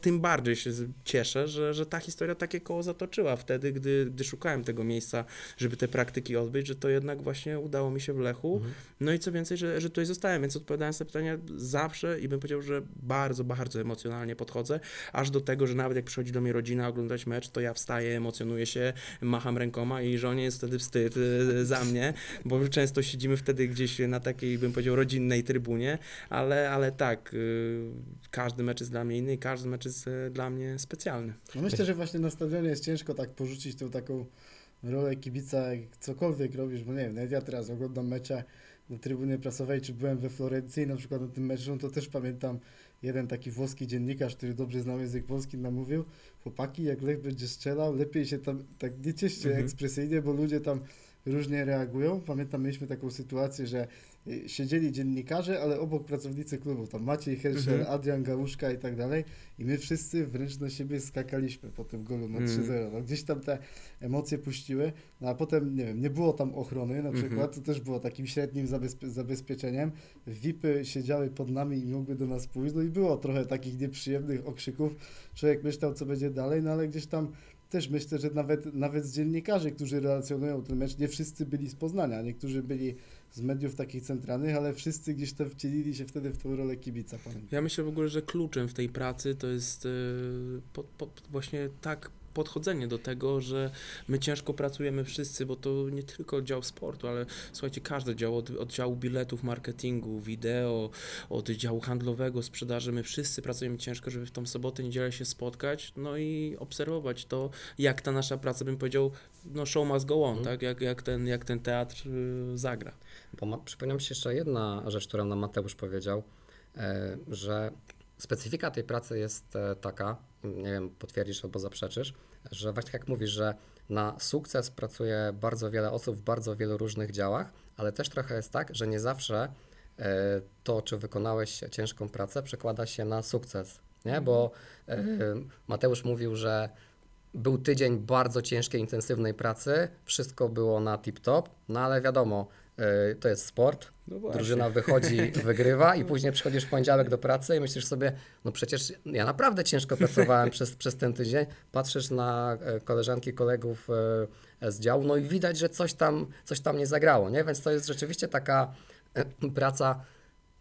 tym bardziej się cieszę, że, że ta historia takie koło zatoczyła wtedy, gdy, gdy szukałem tego miejsca, żeby te praktyki odbyć, że to jednak właśnie udało mi się w Lechu. No i co więcej, że, że tutaj zostałem, więc odpowiadając na pytania, zawsze i bym powiedział, że bardzo, bardzo emocjonalnie podchodzę, aż do tego, że nawet jak przychodzi do mnie rodzina oglądać mecz, to ja wstaję, emocjonuję się, macham rękoma i żonie jest wtedy wstyd y, za mnie, bo często siedzimy wtedy gdzieś na takiej, bym powiedział, rodzinnej trybunie, ale, ale tak, y, każdy mecz jest dla mnie inny i każdy mecz jest dla mnie specjalny. No myślę, że właśnie na stadionie jest ciężko tak porzucić tą taką rolę kibica, jak cokolwiek robisz, bo nie wiem, nawet ja teraz oglądam mecze na trybunie prasowej, czy byłem we Florencji na przykład na tym meczu, no to też pamiętam jeden taki włoski dziennikarz, który dobrze znał język polski, nam mówił, chłopaki, jak Lech będzie strzelał, lepiej się tam tak nie cieszcie Mhm. ekspresyjnie, bo ludzie tam różnie reagują. Pamiętam, mieliśmy taką sytuację, że siedzieli dziennikarze, ale obok pracownicy klubu, tam Maciej Herszel, Mhm. Adrian Gałuszka i tak dalej i my wszyscy wręcz na siebie skakaliśmy po tym golu na Mm. 3-0. No, gdzieś tam te emocje puściły, no a potem, nie wiem, nie było tam ochrony na Mhm. przykład, to też było takim średnim zabezpie- zabezpieczeniem. VIPy siedziały pod nami i mogły do nas pójść, no i było trochę takich nieprzyjemnych okrzyków. Człowiek myślał, co będzie dalej, no ale gdzieś tam też myślę, że nawet, nawet z dziennikarzy, którzy relacjonują ten mecz, nie wszyscy byli z Poznania, niektórzy byli z mediów takich centralnych, ale wszyscy gdzieś tam wcielili się wtedy w tą rolę kibica, pamiętam. Ja myślę w ogóle, że kluczem w tej pracy to jest e, po, po, właśnie tak podchodzenie do tego, że my ciężko pracujemy wszyscy, bo to nie tylko dział sportu, ale słuchajcie, każdy dział od, od działu biletów, marketingu, wideo, od działu handlowego, sprzedaży, my wszyscy pracujemy ciężko, żeby w tą sobotę, niedzielę się spotkać, no i obserwować to, jak ta nasza praca, bym powiedział, no show must go on, Mhm. tak, jak, jak, ten, jak ten teatr y, zagra. Bo ma, przypomina mi się jeszcze jedna rzecz, którą nam Mateusz powiedział, e, że specyfika tej pracy jest e, taka, nie wiem, potwierdzisz albo zaprzeczysz, że właśnie jak mówisz, że na sukces pracuje bardzo wiele osób w bardzo wielu różnych działach, ale też trochę jest tak, że nie zawsze e, to, czy wykonałeś ciężką pracę, przekłada się na sukces, nie? Bo e, Mateusz mówił, że był tydzień bardzo ciężkiej, intensywnej pracy, wszystko było na tip-top, no ale wiadomo, e, to jest sport, No drużyna wychodzi, <laughs> wygrywa i później przychodzisz w poniedziałek do pracy i myślisz sobie, no przecież ja naprawdę ciężko pracowałem przez, przez ten tydzień, patrzysz na e, koleżanki, kolegów e, z działu, no i widać, że coś tam, coś tam nie zagrało, nie? Więc to jest rzeczywiście taka e, praca,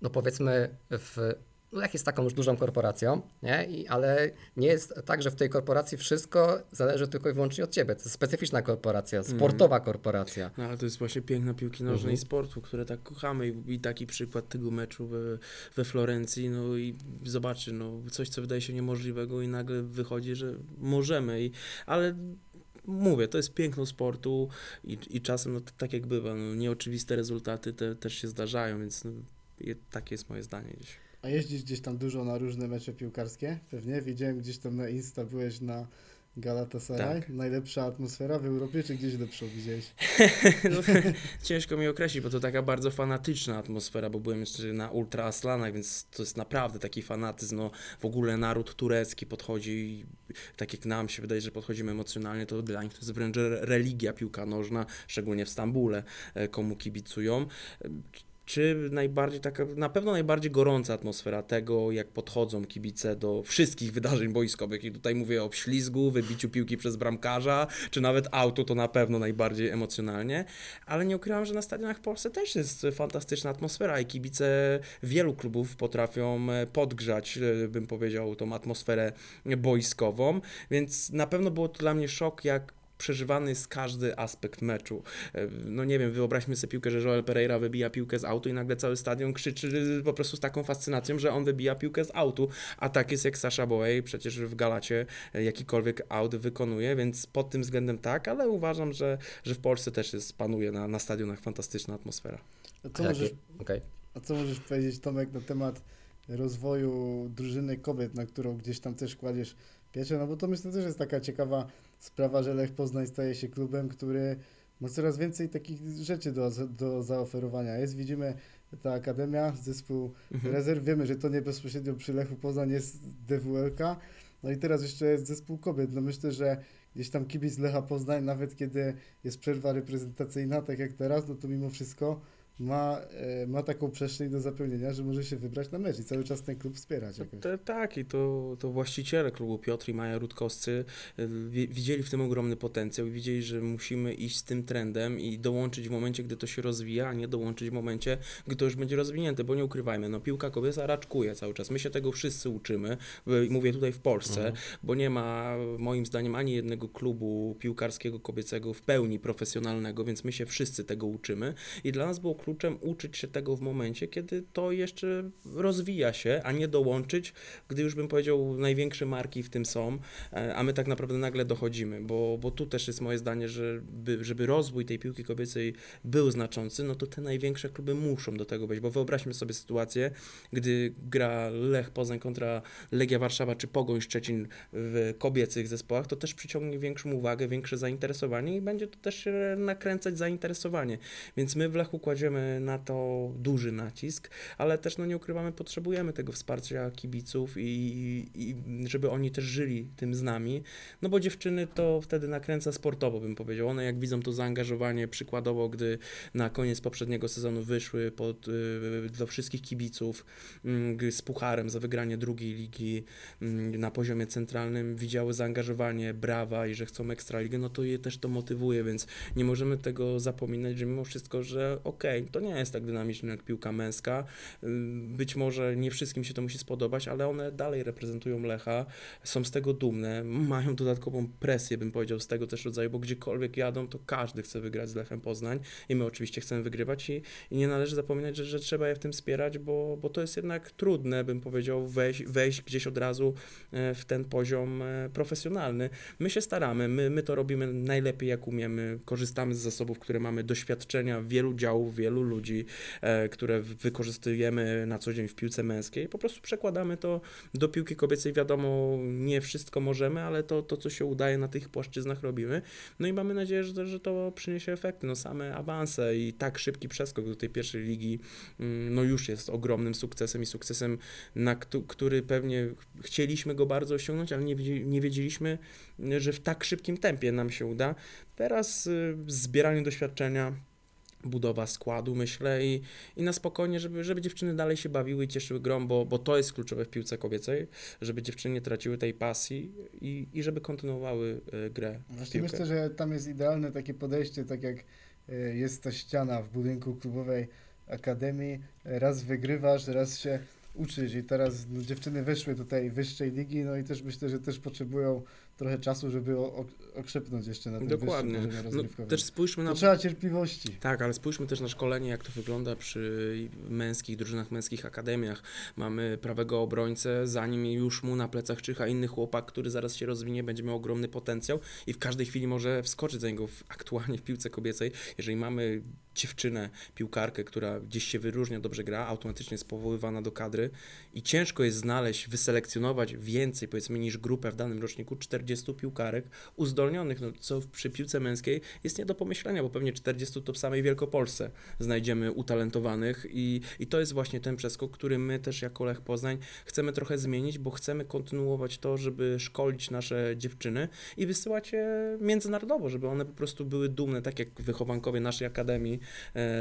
no powiedzmy w Lech jest taką już dużą korporacją, nie? I, ale nie jest tak, że w tej korporacji wszystko zależy tylko i wyłącznie od ciebie. To jest specyficzna korporacja, sportowa korporacja. No ale to jest właśnie piękna piłki nożnej Mhm. i sportu, które tak kochamy I, i taki przykład tego meczu we, we Florencji, no i zobaczy, no coś co wydaje się niemożliwego i nagle wychodzi, że możemy, I, ale mówię, to jest piękno sportu i, i czasem no, tak jak bywa, no, nieoczywiste rezultaty te, też się zdarzają, więc no, takie jest moje zdanie dziś. A jeździsz gdzieś tam dużo na różne mecze piłkarskie? Pewnie. Widziałem gdzieś tam na Insta, byłeś na Galatasaray. Tak. Najlepsza atmosfera w Europie, czy gdzieś lepszą widziałeś? <laughs> No, <laughs> ciężko mi określić, bo to taka bardzo fanatyczna atmosfera, bo byłem jeszcze na Ultra Aslanach, więc to jest naprawdę taki fanatyzm. No, w ogóle naród turecki podchodzi, tak jak nam się wydaje, że podchodzimy emocjonalnie, to dla nich to jest wręcz re- religia piłka nożna, szczególnie w Stambule, e, komu kibicują. Czy najbardziej taka, na pewno najbardziej gorąca atmosfera tego, jak podchodzą kibice do wszystkich wydarzeń boiskowych. I tutaj mówię o ślizgu, wybiciu piłki przez bramkarza, czy nawet auto, to na pewno najbardziej emocjonalnie. Ale nie ukrywam, że na stadionach w Polsce też jest fantastyczna atmosfera i kibice wielu klubów potrafią e, podgrzać, e, bym powiedział, tą atmosferę boiskową. Więc na pewno było to dla mnie szok, jak przeżywany jest każdy aspekt meczu. E, No nie wiem, wyobraźmy sobie piłkę, że Joel Pereira wybija piłkę z autu i nagle cały stadion krzyczy po prostu z taką fascynacją, że on wybija piłkę z autu, a tak jest jak Sasha Boey, przecież w Galacie e, jakikolwiek aut wykonuje, więc pod tym względem tak, ale uważam, że, że w Polsce też jest, panuje na, na stadionach fantastyczna atmosfera. A co, możesz, okej. a co możesz powiedzieć, Tomek, na temat rozwoju drużyny kobiet, na którą gdzieś tam też kładziesz pieczę? No bo to myślę też jest taka ciekawa sprawa, że Lech Poznań staje się klubem, który ma coraz więcej takich rzeczy do, do zaoferowania. Jest, widzimy, ta akademia, zespół Mhm. rezerw, wiemy, że to nie bezpośrednio przy Lechu Poznań jest DWLK, no i teraz jeszcze jest zespół kobiet. No myślę, że gdzieś tam kibic Lecha Poznań, nawet kiedy jest przerwa reprezentacyjna, tak jak teraz, no to mimo wszystko ma, e, ma taką przestrzeń do zapełnienia, że może się wybrać na mecz i cały czas ten klub wspierać. Jakoś. to, tak, i to, to właściciele klubu Piotr i Maja Rutkowscy wi- widzieli w tym ogromny potencjał i widzieli, że musimy iść z tym trendem i dołączyć w momencie, gdy to się rozwija, a nie dołączyć w momencie, gdy to już będzie rozwinięte, bo nie ukrywajmy, no piłka kobieta raczkuje cały czas. My się tego wszyscy uczymy, mówię tutaj w Polsce, bo nie ma moim zdaniem ani jednego klubu piłkarskiego kobiecego w pełni profesjonalnego, więc my się wszyscy tego uczymy i dla nas było kluczem uczyć się tego w momencie, kiedy to jeszcze rozwija się, a nie dołączyć, gdy już bym powiedział największe marki w tym są, e, a my tak naprawdę nagle dochodzimy, bo, bo tu też jest moje zdanie, że by, żeby rozwój tej piłki kobiecej był znaczący, no to te największe kluby muszą do tego być, bo wyobraźmy sobie sytuację, gdy gra Lech Poznań kontra Legia Warszawa czy Pogoń Szczecin w kobiecych zespołach, to też przyciągnie większą uwagę, większe zainteresowanie i będzie to też nakręcać zainteresowanie. Więc my w Lechu kładziemy na to duży nacisk, ale też no nie ukrywamy, potrzebujemy tego wsparcia kibiców i, i żeby oni też żyli tym z nami, no bo dziewczyny to wtedy nakręca sportowo, bym powiedział. One jak widzą to zaangażowanie, przykładowo, gdy na koniec poprzedniego sezonu wyszły pod, y, do wszystkich kibiców mm, z pucharem za wygranie drugiej ligi mm, na poziomie centralnym, widziały zaangażowanie, brawa i że chcą ekstraligę, no to je też to motywuje, więc nie możemy tego zapominać, że mimo wszystko, że okej, to nie jest tak dynamiczne jak piłka męska. Ym, Być może nie wszystkim się to musi spodobać, ale one dalej reprezentują Lecha, są z tego dumne, mają dodatkową presję, bym powiedział, z tego też rodzaju, bo gdziekolwiek jadą, to każdy chce wygrać z Lechem Poznań i my oczywiście chcemy wygrywać i, i nie należy zapominać, że, że trzeba je w tym wspierać, bo, bo to jest jednak trudne, bym powiedział, wejść, wejść gdzieś od razu e, w ten poziom e, profesjonalny. My się staramy, my, my to robimy najlepiej jak umiemy, korzystamy z zasobów, które mamy, doświadczenia wielu działów, wielu ludzi, e, które wykorzystujemy na co dzień w piłce męskiej, po prostu przekładamy to do piłki kobiecej. Wiadomo, nie wszystko możemy, ale to, to co się udaje na tych płaszczyznach robimy. No i mamy nadzieję, że że to przyniesie efekty. No same awanse i tak szybki przeskok do tej pierwszej ligi, mm, no już jest ogromnym sukcesem i sukcesem, na któ- który pewnie chcieliśmy go bardzo osiągnąć, ale nie, nie wiedzieliśmy, że w tak szybkim tempie nam się uda. Teraz y, zbieranie doświadczenia, budowa składu, myślę, i, i na spokojnie, żeby, żeby dziewczyny dalej się bawiły i cieszyły grą, bo, bo to jest kluczowe w piłce kobiecej, żeby dziewczyny nie traciły tej pasji i, i żeby kontynuowały y, grę Właśnie piłkę. myślę, że tam jest idealne takie podejście, tak jak e, jest ta ściana w budynku klubowej Akademii. Raz wygrywasz, raz się uczyć i teraz no, dziewczyny weszły do tej wyższej ligi, no i też myślę, że też potrzebują trochę czasu, żeby okrzepnąć jeszcze na tym Dokładnie. No, też spójrzmy na To trzeba cierpliwości. Tak, ale spójrzmy też na szkolenie, jak to wygląda przy męskich drużynach, męskich akademiach. Mamy prawego obrońcę, zanim już mu na plecach czyha inny chłopak, który zaraz się rozwinie, będzie miał ogromny potencjał i w każdej chwili może wskoczyć za niego w, aktualnie w piłce kobiecej. Jeżeli mamy dziewczynę, piłkarkę, która gdzieś się wyróżnia, dobrze gra, automatycznie jest powoływana do kadry i ciężko jest znaleźć, wyselekcjonować więcej, powiedzmy, niż grupę w danym roczniku 40 piłkarek uzdolnionych, no, co przy piłce męskiej jest nie do pomyślenia, bo pewnie 40 to w samej Wielkopolsce znajdziemy utalentowanych i, i to jest właśnie ten przeskok, który my też jako Lech Poznań chcemy trochę zmienić, bo chcemy kontynuować to, żeby szkolić nasze dziewczyny i wysyłać je międzynarodowo, żeby one po prostu były dumne, tak jak wychowankowie naszej akademii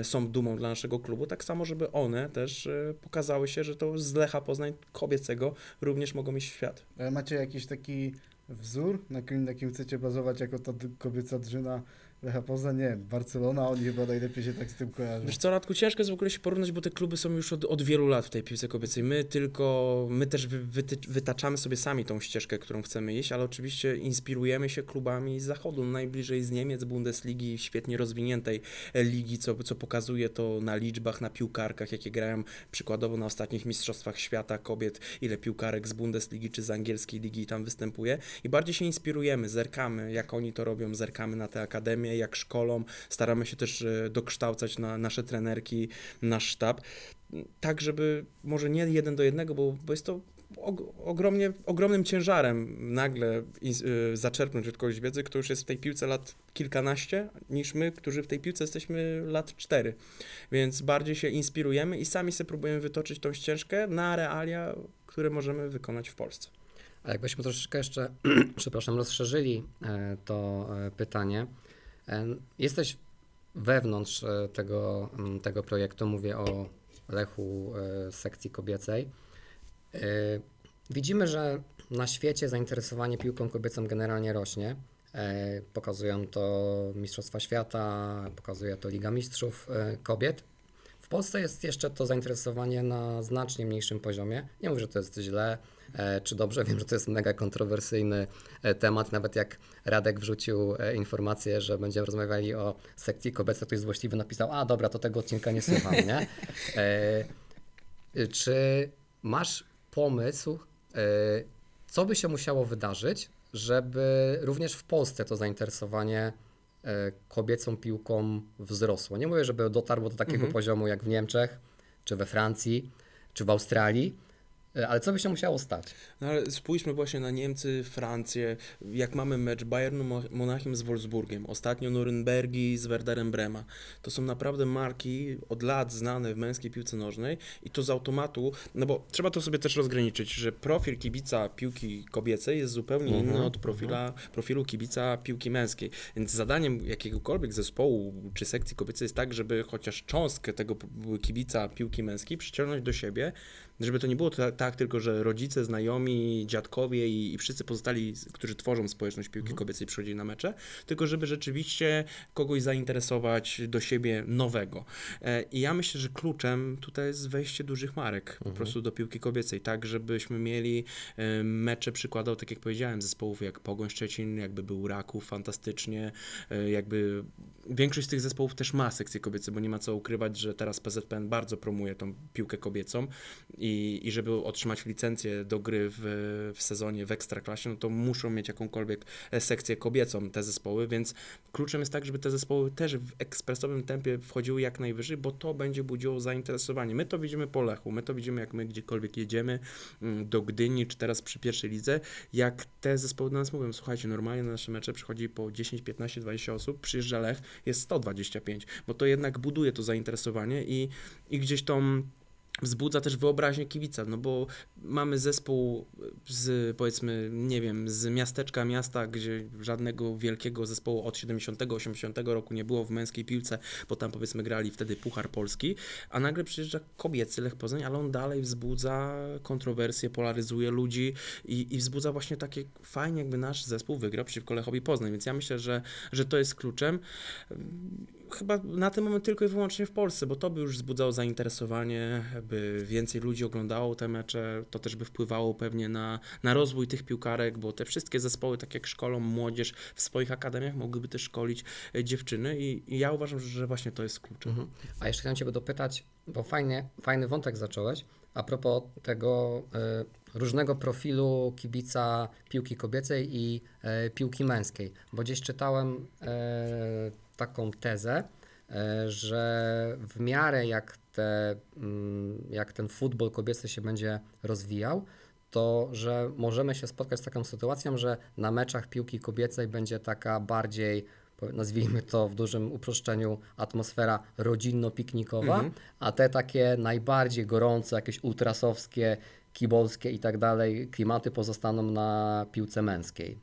są dumą dla naszego klubu, tak samo, żeby one też e, pokazały się, że to z Lecha Poznań kobiecego również mogą w świat. Ale macie jakiś taki wzór, na kim, na kim chcecie bazować jako ta kobieca drużyna Lecha Poznań? Nie Barcelona, oni chyba najlepiej się tak z tym kojarzą. Wiesz co, Radku, ciężko jest w ogóle się porównać, bo te kluby są już od, od wielu lat w tej piłce kobiecej. My tylko, my też wy, wyty, wytaczamy sobie sami tą ścieżkę, którą chcemy iść, ale oczywiście inspirujemy się klubami z zachodu, najbliżej z Niemiec, Bundesligi, świetnie rozwiniętej ligi, co, co pokazuje to na liczbach, na piłkarkach, jakie grają przykładowo na ostatnich Mistrzostwach Świata kobiet, ile piłkarek z Bundesligi czy z angielskiej ligi tam występuje i bardziej się inspirujemy, zerkamy, jak oni to robią, zerkamy na te akademie, jak szkolą, staramy się też e, dokształcać na nasze trenerki, nasz sztab, tak żeby może nie jeden do jednego, bo, bo jest to og- ogromnie, ogromnym ciężarem nagle y, zaczerpnąć od kogoś wiedzy, kto już jest w tej piłce lat kilkanaście, niż my, którzy w tej piłce jesteśmy lat cztery. Więc bardziej się inspirujemy i sami sobie próbujemy wytoczyć tą ścieżkę na realia, które możemy wykonać w Polsce. A jakbyśmy troszeczkę jeszcze, <clears throat> przepraszam, rozszerzyli e, to e, pytanie. E, Jesteś wewnątrz e, tego, tego projektu, mówię o Lechu e, sekcji kobiecej. Widzimy, że na świecie zainteresowanie piłką kobiecą generalnie rośnie. Pokazują to Mistrzostwa Świata, pokazuje to Liga Mistrzów Kobiet. W Polsce jest jeszcze to zainteresowanie na znacznie mniejszym poziomie. Nie mówię, że to jest źle e, czy dobrze. Wiem, że to jest mega kontrowersyjny e, temat. Nawet jak Radek wrzucił e, informację, że będziemy rozmawiali o sekcji kobiecej, ktoś złośliwy napisał, a dobra, to tego odcinka nie słucham, nie? Czy masz pomysł, co by się musiało wydarzyć, żeby również w Polsce to zainteresowanie kobiecą piłką wzrosło? Nie mówię, żeby dotarło do takiego Mhm. poziomu jak w Niemczech, czy we Francji, czy w Australii, e, ale co by się musiało stać? No ale spójrzmy właśnie na Niemcy, Francję, jak mamy mecz Bayernu Mo- Monachium z Wolfsburgiem, ostatnio Norymbergi z Werderem Brema. To są naprawdę marki od lat znane w męskiej piłce nożnej i to z automatu, no bo trzeba to sobie też rozgraniczyć, że profil kibica piłki kobiecej jest zupełnie Mhm, inny od profila, profilu kibica piłki męskiej. Więc zadaniem jakiegokolwiek zespołu czy sekcji kobiecej jest tak, żeby chociaż cząstkę tego kibica piłki męskiej przyciągnąć do siebie, żeby to nie było ta, tak tylko, że rodzice, znajomi, dziadkowie i, i wszyscy pozostali, którzy tworzą społeczność piłki kobiecej przychodzili na mecze, tylko żeby rzeczywiście kogoś zainteresować do siebie nowego. E, I ja myślę, że kluczem tutaj jest wejście dużych marek po prostu do piłki kobiecej, tak żebyśmy mieli e, mecze przykładowo, tak jak powiedziałem, zespołów jak Pogoń Szczecin, jakby był Raków fantastycznie, e, jakby większość z tych zespołów też ma sekcję kobiecą, bo nie ma co ukrywać, że teraz PZPN bardzo promuje tą piłkę kobiecą i, i żeby otrzymać licencję do gry w, w sezonie w Ekstraklasie, no to muszą mieć jakąkolwiek e, sekcję kobiecą te zespoły, więc kluczem jest tak, żeby te zespoły też w ekspresowym tempie wchodziły jak najwyżej, bo to będzie budziło zainteresowanie. My to widzimy po Lechu, my to widzimy jak my gdziekolwiek jedziemy mm, do Gdyni, czy teraz przy pierwszej lidze, jak te zespoły do nas mówią, słuchajcie, normalnie na nasze mecze przychodzi po 10, 15, 20 osób, przyjeżdża Lech, jest 125, bo to jednak buduje to zainteresowanie i, i gdzieś tą wzbudza też wyobraźnię kibica, no bo mamy zespół z powiedzmy, nie wiem, z miasteczka miasta, gdzie żadnego wielkiego zespołu od 70-80 roku nie było w męskiej piłce, bo tam powiedzmy grali wtedy Puchar Polski, a nagle przyjeżdża kobiecy Lech Poznań, ale on dalej wzbudza kontrowersje, polaryzuje ludzi i, i wzbudza właśnie takie fajnie, jakby nasz zespół wygrał przeciwko Lechowi Poznań, więc ja myślę, że, że to jest kluczem. Chyba na ten moment tylko i wyłącznie w Polsce, bo to by już wzbudzało zainteresowanie, by więcej ludzi oglądało te mecze, to też by wpływało pewnie na, na rozwój tych piłkarek, bo te wszystkie zespoły, tak jak szkolą młodzież w swoich akademiach, mogłyby też szkolić e, dziewczyny i, i ja uważam, że właśnie to jest klucz. Mhm. A jeszcze chciałem Cię dopytać, bo fajnie, fajny wątek zacząłeś, a propos tego y, różnego profilu kibica piłki kobiecej i y, piłki męskiej, bo gdzieś czytałem y, taką tezę, y, że w miarę jak, te, mm, jak ten futbol kobiecy się będzie rozwijał, to że możemy się spotkać z taką sytuacją, że na meczach piłki kobiecej będzie taka bardziej nazwijmy to w dużym uproszczeniu, atmosfera rodzinno-piknikowa, Mhm. a te takie najbardziej gorące, jakieś ultrasowskie, kibolskie i tak dalej, klimaty pozostaną na piłce męskiej.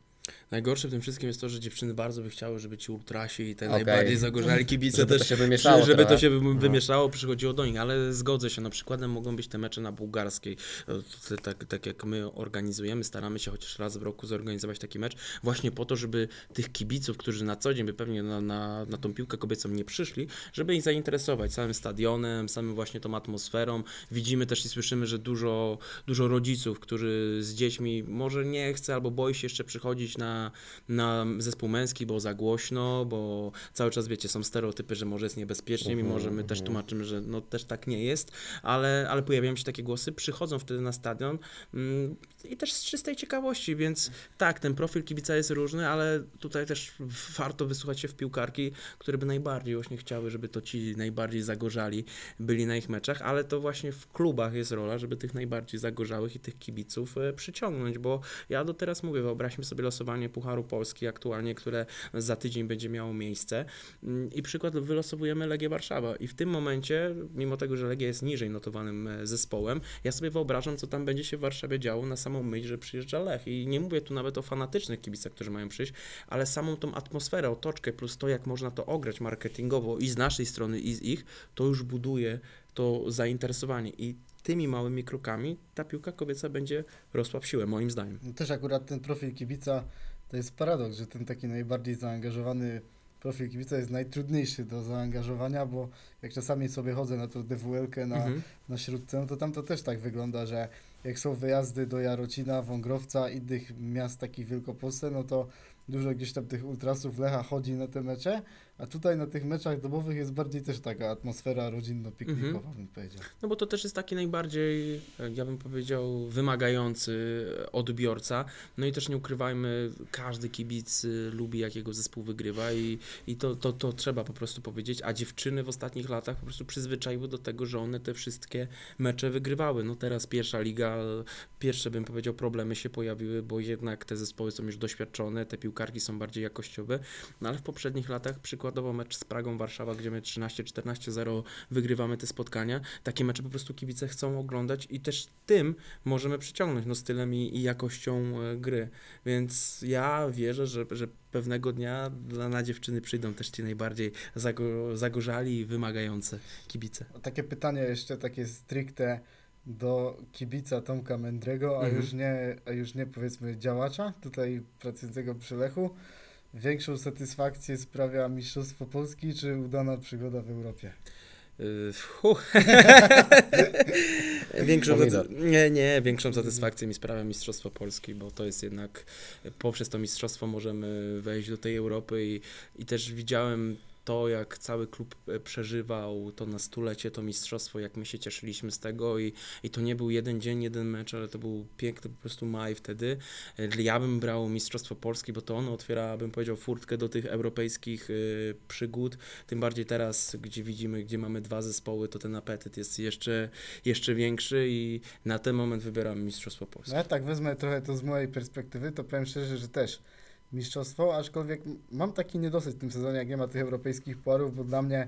Najgorsze w tym wszystkim jest to, że dziewczyny bardzo by chciały, żeby ci ultrasi i te Okej. najbardziej zagorzali kibice Żeby to też, się wymieszało <laughs> żeby to trochę. się wy- No. wymieszało, przychodziło do nich, ale zgodzę się, no przykładem mogą być te mecze na bułgarskiej, E, to tak, tak jak my organizujemy, staramy się chociaż raz w roku zorganizować taki mecz, właśnie po to, żeby tych kibiców, którzy na co dzień by pewnie na, na, na tą piłkę kobiecą nie przyszli, żeby ich zainteresować samym stadionem, samym właśnie tą atmosferą. Widzimy też i słyszymy, że dużo, dużo rodziców, którzy z dziećmi może nie chce albo boi się jeszcze przychodzić na, na zespół męski, bo za głośno, bo cały czas wiecie, są stereotypy, że może jest niebezpiecznie, mimo że my też tłumaczymy, że no też tak nie jest, ale, ale pojawiają się takie głosy, przychodzą wtedy na stadion mm, i też z czystej ciekawości, więc tak, ten profil kibica jest różny, ale tutaj też warto wysłuchać się w piłkarki, które by najbardziej właśnie chciały, żeby to ci najbardziej zagorzali byli na ich meczach, ale to właśnie w klubach jest rola, żeby tych najbardziej zagorzałych i tych kibiców e, przyciągnąć, bo ja do teraz mówię, wyobraźmy sobie losowanie Pucharu Polski aktualnie, które za tydzień będzie miało miejsce. Mm, i przykład wylosowujemy Legię Warszawa. I w tym momencie, mimo tego, że Legia jest niżej notowanym e, zespołem, ja sobie wyobrażam, co tam będzie się w Warszawie działo na samą myśl, że przyjeżdża Lech. I nie mówię tu nawet o fanatycznych kibicach, którzy mają przyjść, ale samą tą atmosferę, otoczkę plus to, jak można to ograć marketingowo i z naszej strony i z ich, to już buduje to zainteresowanie. I tymi małymi krokami ta piłka kobieca będzie rosła w siłę, moim zdaniem. Też akurat ten profil kibica to jest paradoks, że ten taki najbardziej zaangażowany profil kibica jest najtrudniejszy do zaangażowania, bo jak czasami sobie chodzę na tą DWL-kę na, Mhm. na śródce, no to tam to też tak wygląda, że jak są wyjazdy do Jarocina, Wągrowca, innych miast takich w Wielkopolsce, no to dużo gdzieś tam tych ultrasów Lecha chodzi na te mecze, a tutaj na tych meczach domowych jest bardziej też taka atmosfera rodzinno-piknikowa, bym powiedział. No bo to też jest taki najbardziej, e, ja bym powiedział, wymagający odbiorca. No i też nie ukrywajmy, każdy kibic y, lubi jakiego zespół wygrywa i, i to, to, to trzeba po prostu powiedzieć. A dziewczyny w ostatnich latach po prostu przyzwyczaiły do tego, że one te wszystkie mecze wygrywały. No teraz pierwsza liga, e, pierwsze bym powiedział problemy się pojawiły, bo jednak te zespoły są już doświadczone, te piłkarki są bardziej jakościowe. No ale w poprzednich latach przykładowo mecz z Pragą Warszawa, gdzie my 13-14-0 wygrywamy te spotkania. Takie mecze po prostu kibice chcą oglądać i też tym możemy przyciągnąć no, stylem i, i jakością e, gry. Więc ja wierzę, że, że pewnego dnia dla, na dziewczyny przyjdą też ci najbardziej zago, zagorzali i wymagające kibice. Takie pytanie jeszcze takie stricte do kibica Tomka Mędrego, a, Mhm. już nie, a już nie powiedzmy działacza, tutaj pracującego przy Lechu. Większą satysfakcję sprawia Mistrzostwo Polski, czy udana przygoda w Europie? Yy, <laughs> większą, nie, nie, większą satysfakcję mi sprawia Mistrzostwo Polski, bo to jest jednak, poprzez to mistrzostwo możemy wejść do tej Europy i, i też widziałem to, jak cały klub e, przeżywał to na stulecie, to mistrzostwo, jak my się cieszyliśmy z tego i, i to nie był jeden dzień, jeden mecz, ale to był piękny po prostu maj wtedy. E, Ja bym brał Mistrzostwo Polski, bo to ono otwiera, bym powiedział, furtkę do tych europejskich e, przygód, tym bardziej teraz, gdzie widzimy, gdzie mamy dwa zespoły, to ten apetyt jest jeszcze, jeszcze większy i na ten moment wybieram Mistrzostwo Polski. No ja tak wezmę trochę to z mojej perspektywy, to powiem szczerze, że też mistrzostwo, aczkolwiek mam taki niedosyt w tym sezonie, jak nie ma tych europejskich pucharów, bo dla mnie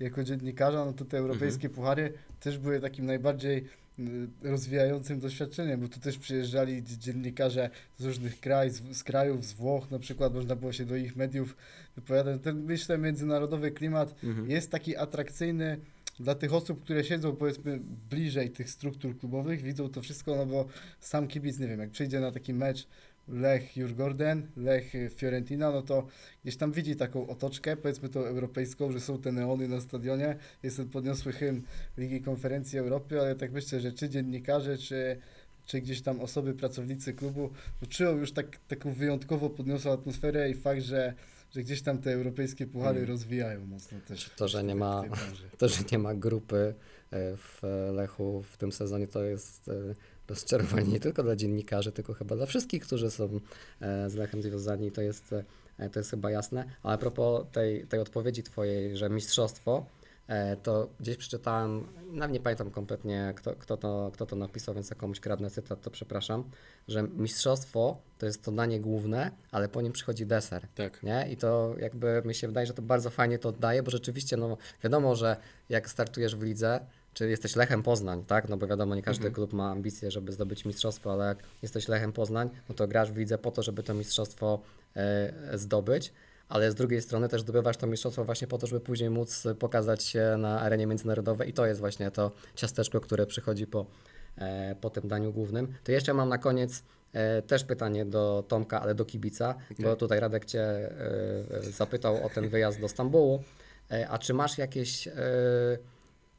jako dziennikarza, no to te europejskie puchary też były takim najbardziej y, rozwijającym doświadczeniem, bo tu też przyjeżdżali dzie- dziennikarze z różnych kraj, z, z krajów, z Włoch na przykład, można było się do ich mediów wypowiadać. Ten, myślę, międzynarodowy klimat Mhm. jest taki atrakcyjny dla tych osób, które siedzą powiedzmy bliżej tych struktur klubowych, widzą to wszystko, no bo sam kibic, nie wiem, jak przyjdzie na taki mecz Lech Jurgorden, Lech y, Fiorentina, no to gdzieś tam widzi taką otoczkę, powiedzmy tą europejską, że są te neony na stadionie, jest ten podniosły hymn Ligi Konferencji Europy, ale tak myślę, że czy dziennikarze, czy, czy gdzieś tam osoby, pracownicy klubu czują już tak, taką wyjątkowo podniosłą atmosferę i fakt, że, że gdzieś tam te europejskie puchary Mm. rozwijają mocno też. To, że nie ma-. <laughs> To, że nie ma grupy e, w Lechu w tym sezonie, to jest e, rozczarowanie nie tylko dla dziennikarzy, tylko chyba dla wszystkich, którzy są e, z Lechem związani. To jest, e, to jest chyba jasne. Ale a propos tej, tej odpowiedzi Twojej, że mistrzostwo, e, to gdzieś przeczytałem, nawet nie pamiętam kompletnie, kto, kto, to, kto to napisał, więc jak komuś kradnę cytat, to przepraszam, że mistrzostwo to jest to danie główne, ale po nim przychodzi deser. Tak. Nie? I to jakby mi się wydaje, że to bardzo fajnie to oddaje, bo rzeczywiście no, wiadomo, że jak startujesz w lidze, czy jesteś Lechem Poznań, tak? No bo wiadomo, nie każdy Mhm. klub ma ambicje, żeby zdobyć mistrzostwo, ale jak jesteś Lechem Poznań, no to grasz w lidze po to, żeby to mistrzostwo e, zdobyć, ale z drugiej strony też zdobywasz to mistrzostwo właśnie po to, żeby później móc pokazać się na arenie międzynarodowej i to jest właśnie to ciasteczko, które przychodzi po, e, po tym daniu głównym. To jeszcze mam na koniec e, też pytanie do Tomka, ale do kibica, bo Okej. tutaj Radek Cię zapytał o ten wyjazd do Stambułu. A czy masz jakieś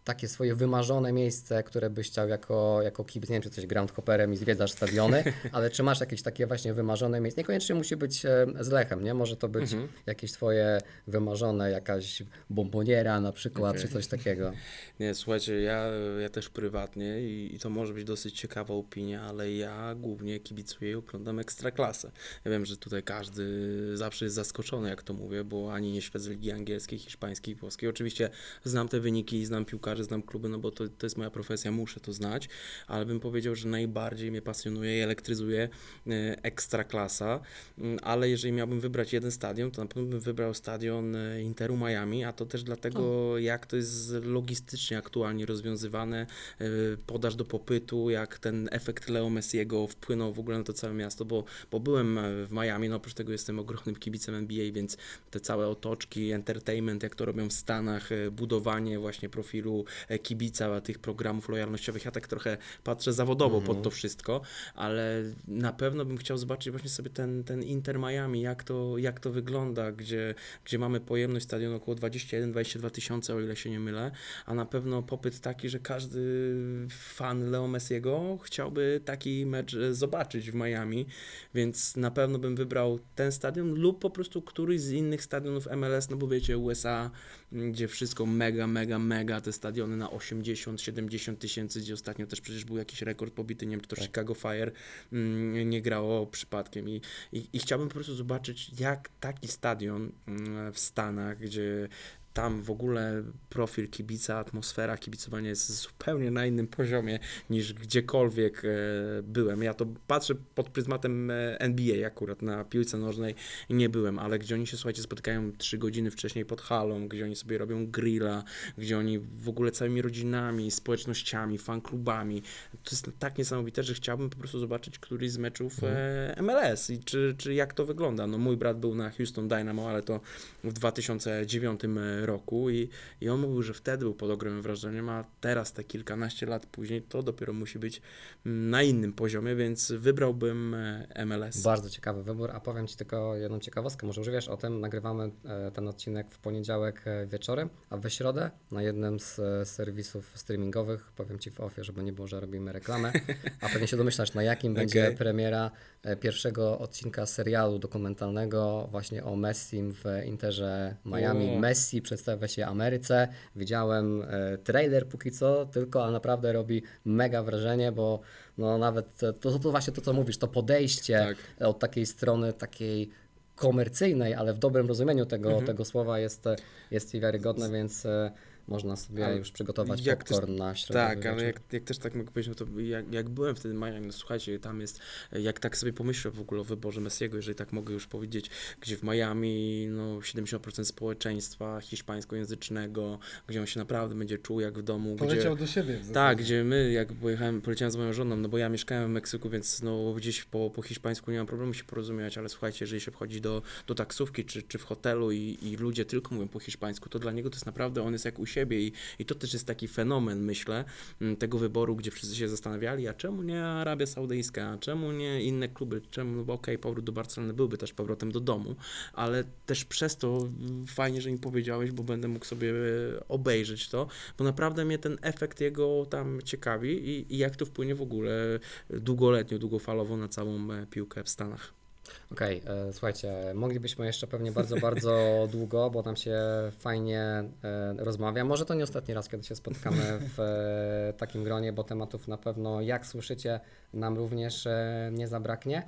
takie swoje wymarzone miejsce, które byś chciał jako, jako kibic, nie wiem, czy jesteś groundhopperem i zwiedzasz stadiony, <laughs> ale czy masz jakieś takie właśnie wymarzone miejsce? Niekoniecznie musi być e, z Lechem, nie? Może to być Mhm. jakieś twoje wymarzone, jakaś bomboniera na przykład, Okej. czy coś takiego. <laughs> Nie, słuchajcie, ja, ja też prywatnie i, i to może być dosyć ciekawa opinia, ale ja głównie kibicuję i oglądam Ekstraklasę. Ja wiem, że tutaj każdy zawsze jest zaskoczony, jak to mówię, bo ani nie śledzę ligi angielskiej, hiszpańskiej, włoskiej. Oczywiście znam te wyniki, znam piłkarzy, znam kluby, no bo to, to jest moja profesja, muszę to znać, ale bym powiedział, że najbardziej mnie pasjonuje i elektryzuje e, Ekstraklasa, Mm, ale jeżeli miałbym wybrać jeden stadion, to na pewno bym wybrał stadion e, Interu Miami, a to też dlatego, jak to jest logistycznie aktualnie rozwiązywane, e, podaż do popytu, jak ten efekt Leo Messiego wpłynął w ogóle na to całe miasto, bo, bo byłem w Miami, no oprócz tego jestem ogromnym kibicem NBA, więc te całe otoczki, entertainment, jak to robią w Stanach, budowanie właśnie profilu e, kibica, tych programów lojalnościowych, ja tak trochę patrzę zawodowo Mhm. pod to wszystko, ale na pewno bym chciał zobaczyć właśnie sobie ten, ten Inter Miami, jak to, jak to wygląda, gdzie, gdzie mamy pojemność stadionu około 21-22 tysiące, o ile się nie mylę, a na pewno popyt taki, że każdy fan Leo Messiego chciałby taki mecz e, zobaczyć w Miami, więc na pewno bym wybrał ten stadion lub po prostu któryś z innych stadionów MLS, no bo wiecie, USA, gdzie wszystko mega, mega, mega, te stadiony na 80-70 tysięcy, gdzie ostatnio też przecież był jakiś rekord pobity, nie wiem, to Tak. Chicago Fire mm, nie grało przypadkiem I, i, i chciałbym po prostu zobaczyć, jak taki stadion mm, w Stanach, gdzie tam w ogóle profil kibica, atmosfera kibicowania jest zupełnie na innym poziomie niż gdziekolwiek e, byłem. Ja to patrzę pod pryzmatem e, NBA akurat, na piłce nożnej nie byłem, ale gdzie oni się, słuchajcie, spotykają trzy godziny wcześniej pod halą, gdzie oni sobie robią grilla, gdzie oni w ogóle całymi rodzinami, społecznościami, fanklubami. To jest tak niesamowite, że chciałbym po prostu zobaczyć któryś z meczów e, MLS i czy, czy jak to wygląda. No mój brat był na Houston Dynamo, ale to w 2009 roku i, i on mówił, że wtedy był pod ogromnym wrażeniem, a teraz te kilkanaście lat później to dopiero musi być mm, na innym poziomie, więc wybrałbym e, MLS. Bardzo ciekawy wybór, a powiem Ci tylko jedną ciekawostkę, może już wiesz o tym, nagrywamy e, ten odcinek w poniedziałek e, wieczorem, a we środę na jednym z serwisów streamingowych, powiem Ci w ofie, żeby nie było, że robimy reklamę, a pewnie się domyślasz, na jakim <laughs> będzie Okej. premiera pierwszego odcinka serialu dokumentalnego właśnie o Messim w Interze Miami. O. Messi przedstawia się Ameryce. Widziałem e, trailer póki co tylko, a naprawdę robi mega wrażenie, bo no nawet to, to, właśnie to, co mówisz, to podejście Tak. od takiej strony takiej komercyjnej, ale w dobrym rozumieniu tego, Mhm. tego słowa jest, jest i wiarygodne, więc e, można sobie Ale już przygotować jak też- popcorn na środę. Tak, ale jak, jak też tak mogę powiedzieć, no to jak, jak byłem wtedy w Miami, no słuchajcie, tam jest, jak tak sobie pomyślę w ogóle o wyborze Messiego, jeżeli tak mogę już powiedzieć, gdzie w Miami no 70% społeczeństwa hiszpańskojęzycznego, gdzie on się naprawdę będzie czuł jak w domu, gdzie... Poleciał do siebie. Tak, gdzie my, jak pojechałem, poleciałem z moją żoną, no bo ja mieszkałem w Meksyku, więc no gdzieś po, po hiszpańsku nie mam problemu się porozumiewać, ale słuchajcie, jeżeli się wchodzi do, do taksówki czy, czy w hotelu i, i ludzie tylko mówią po hiszpańsku, to dla niego to jest naprawdę, on jest jak u siebie i, i to też jest taki fenomen, myślę, m, tego wyboru, gdzie wszyscy się zastanawiali, a czemu nie Arabia Saudyjska, a czemu nie inne kluby, czemu, no bo okej, powrót do Barcelony byłby też powrotem do domu, ale też przez to mm, fajnie, że mi powiedziałeś, bo będę mógł sobie obejrzeć to, bo naprawdę mnie ten efekt jego tam ciekawi i, i jak to wpłynie w ogóle długoletnio, długofalowo na całą e, piłkę w Stanach. Okej, e, słuchajcie, moglibyśmy jeszcze pewnie bardzo, bardzo <laughs> długo, bo nam się fajnie e, rozmawia. Może to nie ostatni raz, kiedy się spotkamy w e, takim gronie, bo tematów na pewno, jak słyszycie, nam również e, nie zabraknie.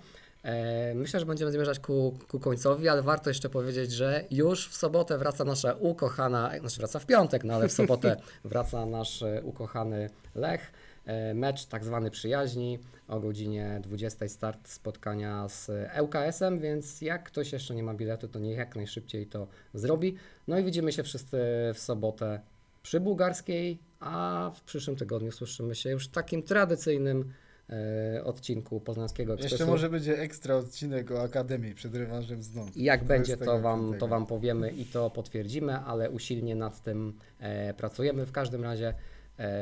E, Myślę, że będziemy zmierzać ku, ku końcowi, ale warto jeszcze powiedzieć, że już w sobotę wraca nasza ukochana, znaczy wraca w piątek, no ale w sobotę <laughs> wraca nasz e, ukochany Lech. E, Mecz tak zwany przyjaźni o godzinie 20 start spotkania z ŁKS-em, więc jak ktoś jeszcze nie ma biletu, to niech jak najszybciej to zrobi. No i widzimy się wszyscy w sobotę przy Bułgarskiej, a w przyszłym tygodniu słyszymy się już w takim tradycyjnym e, odcinku Poznańskiego Ekspresu. Jeszcze może będzie ekstra odcinek o Akademii przed rewanżem z Nąd. Jak będzie, to 25. wam, to wam powiemy i to potwierdzimy, ale usilnie nad tym e, pracujemy. W każdym razie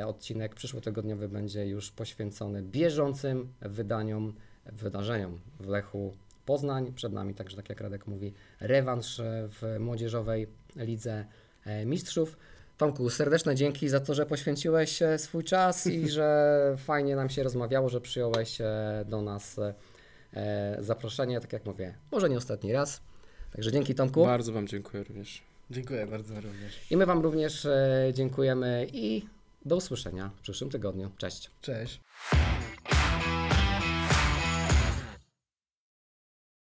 odcinek przyszłotygodniowy będzie już poświęcony bieżącym wydaniom, wydarzeniom w Lechu Poznań. Przed nami także, tak jak Radek mówi, rewanż e, w Młodzieżowej Lidze e, Mistrzów. Tomku, serdeczne dzięki za to, że poświęciłeś e, swój czas i <laughs> że fajnie nam się rozmawiało, że przyjąłeś e, do nas e, e, zaproszenie. Tak jak mówię, może nie ostatni raz. Także dzięki Tomku. Bardzo Wam dziękuję również. Dziękuję bardzo również. I my Wam również e, dziękujemy i do usłyszenia w przyszłym tygodniu. Cześć. Cześć.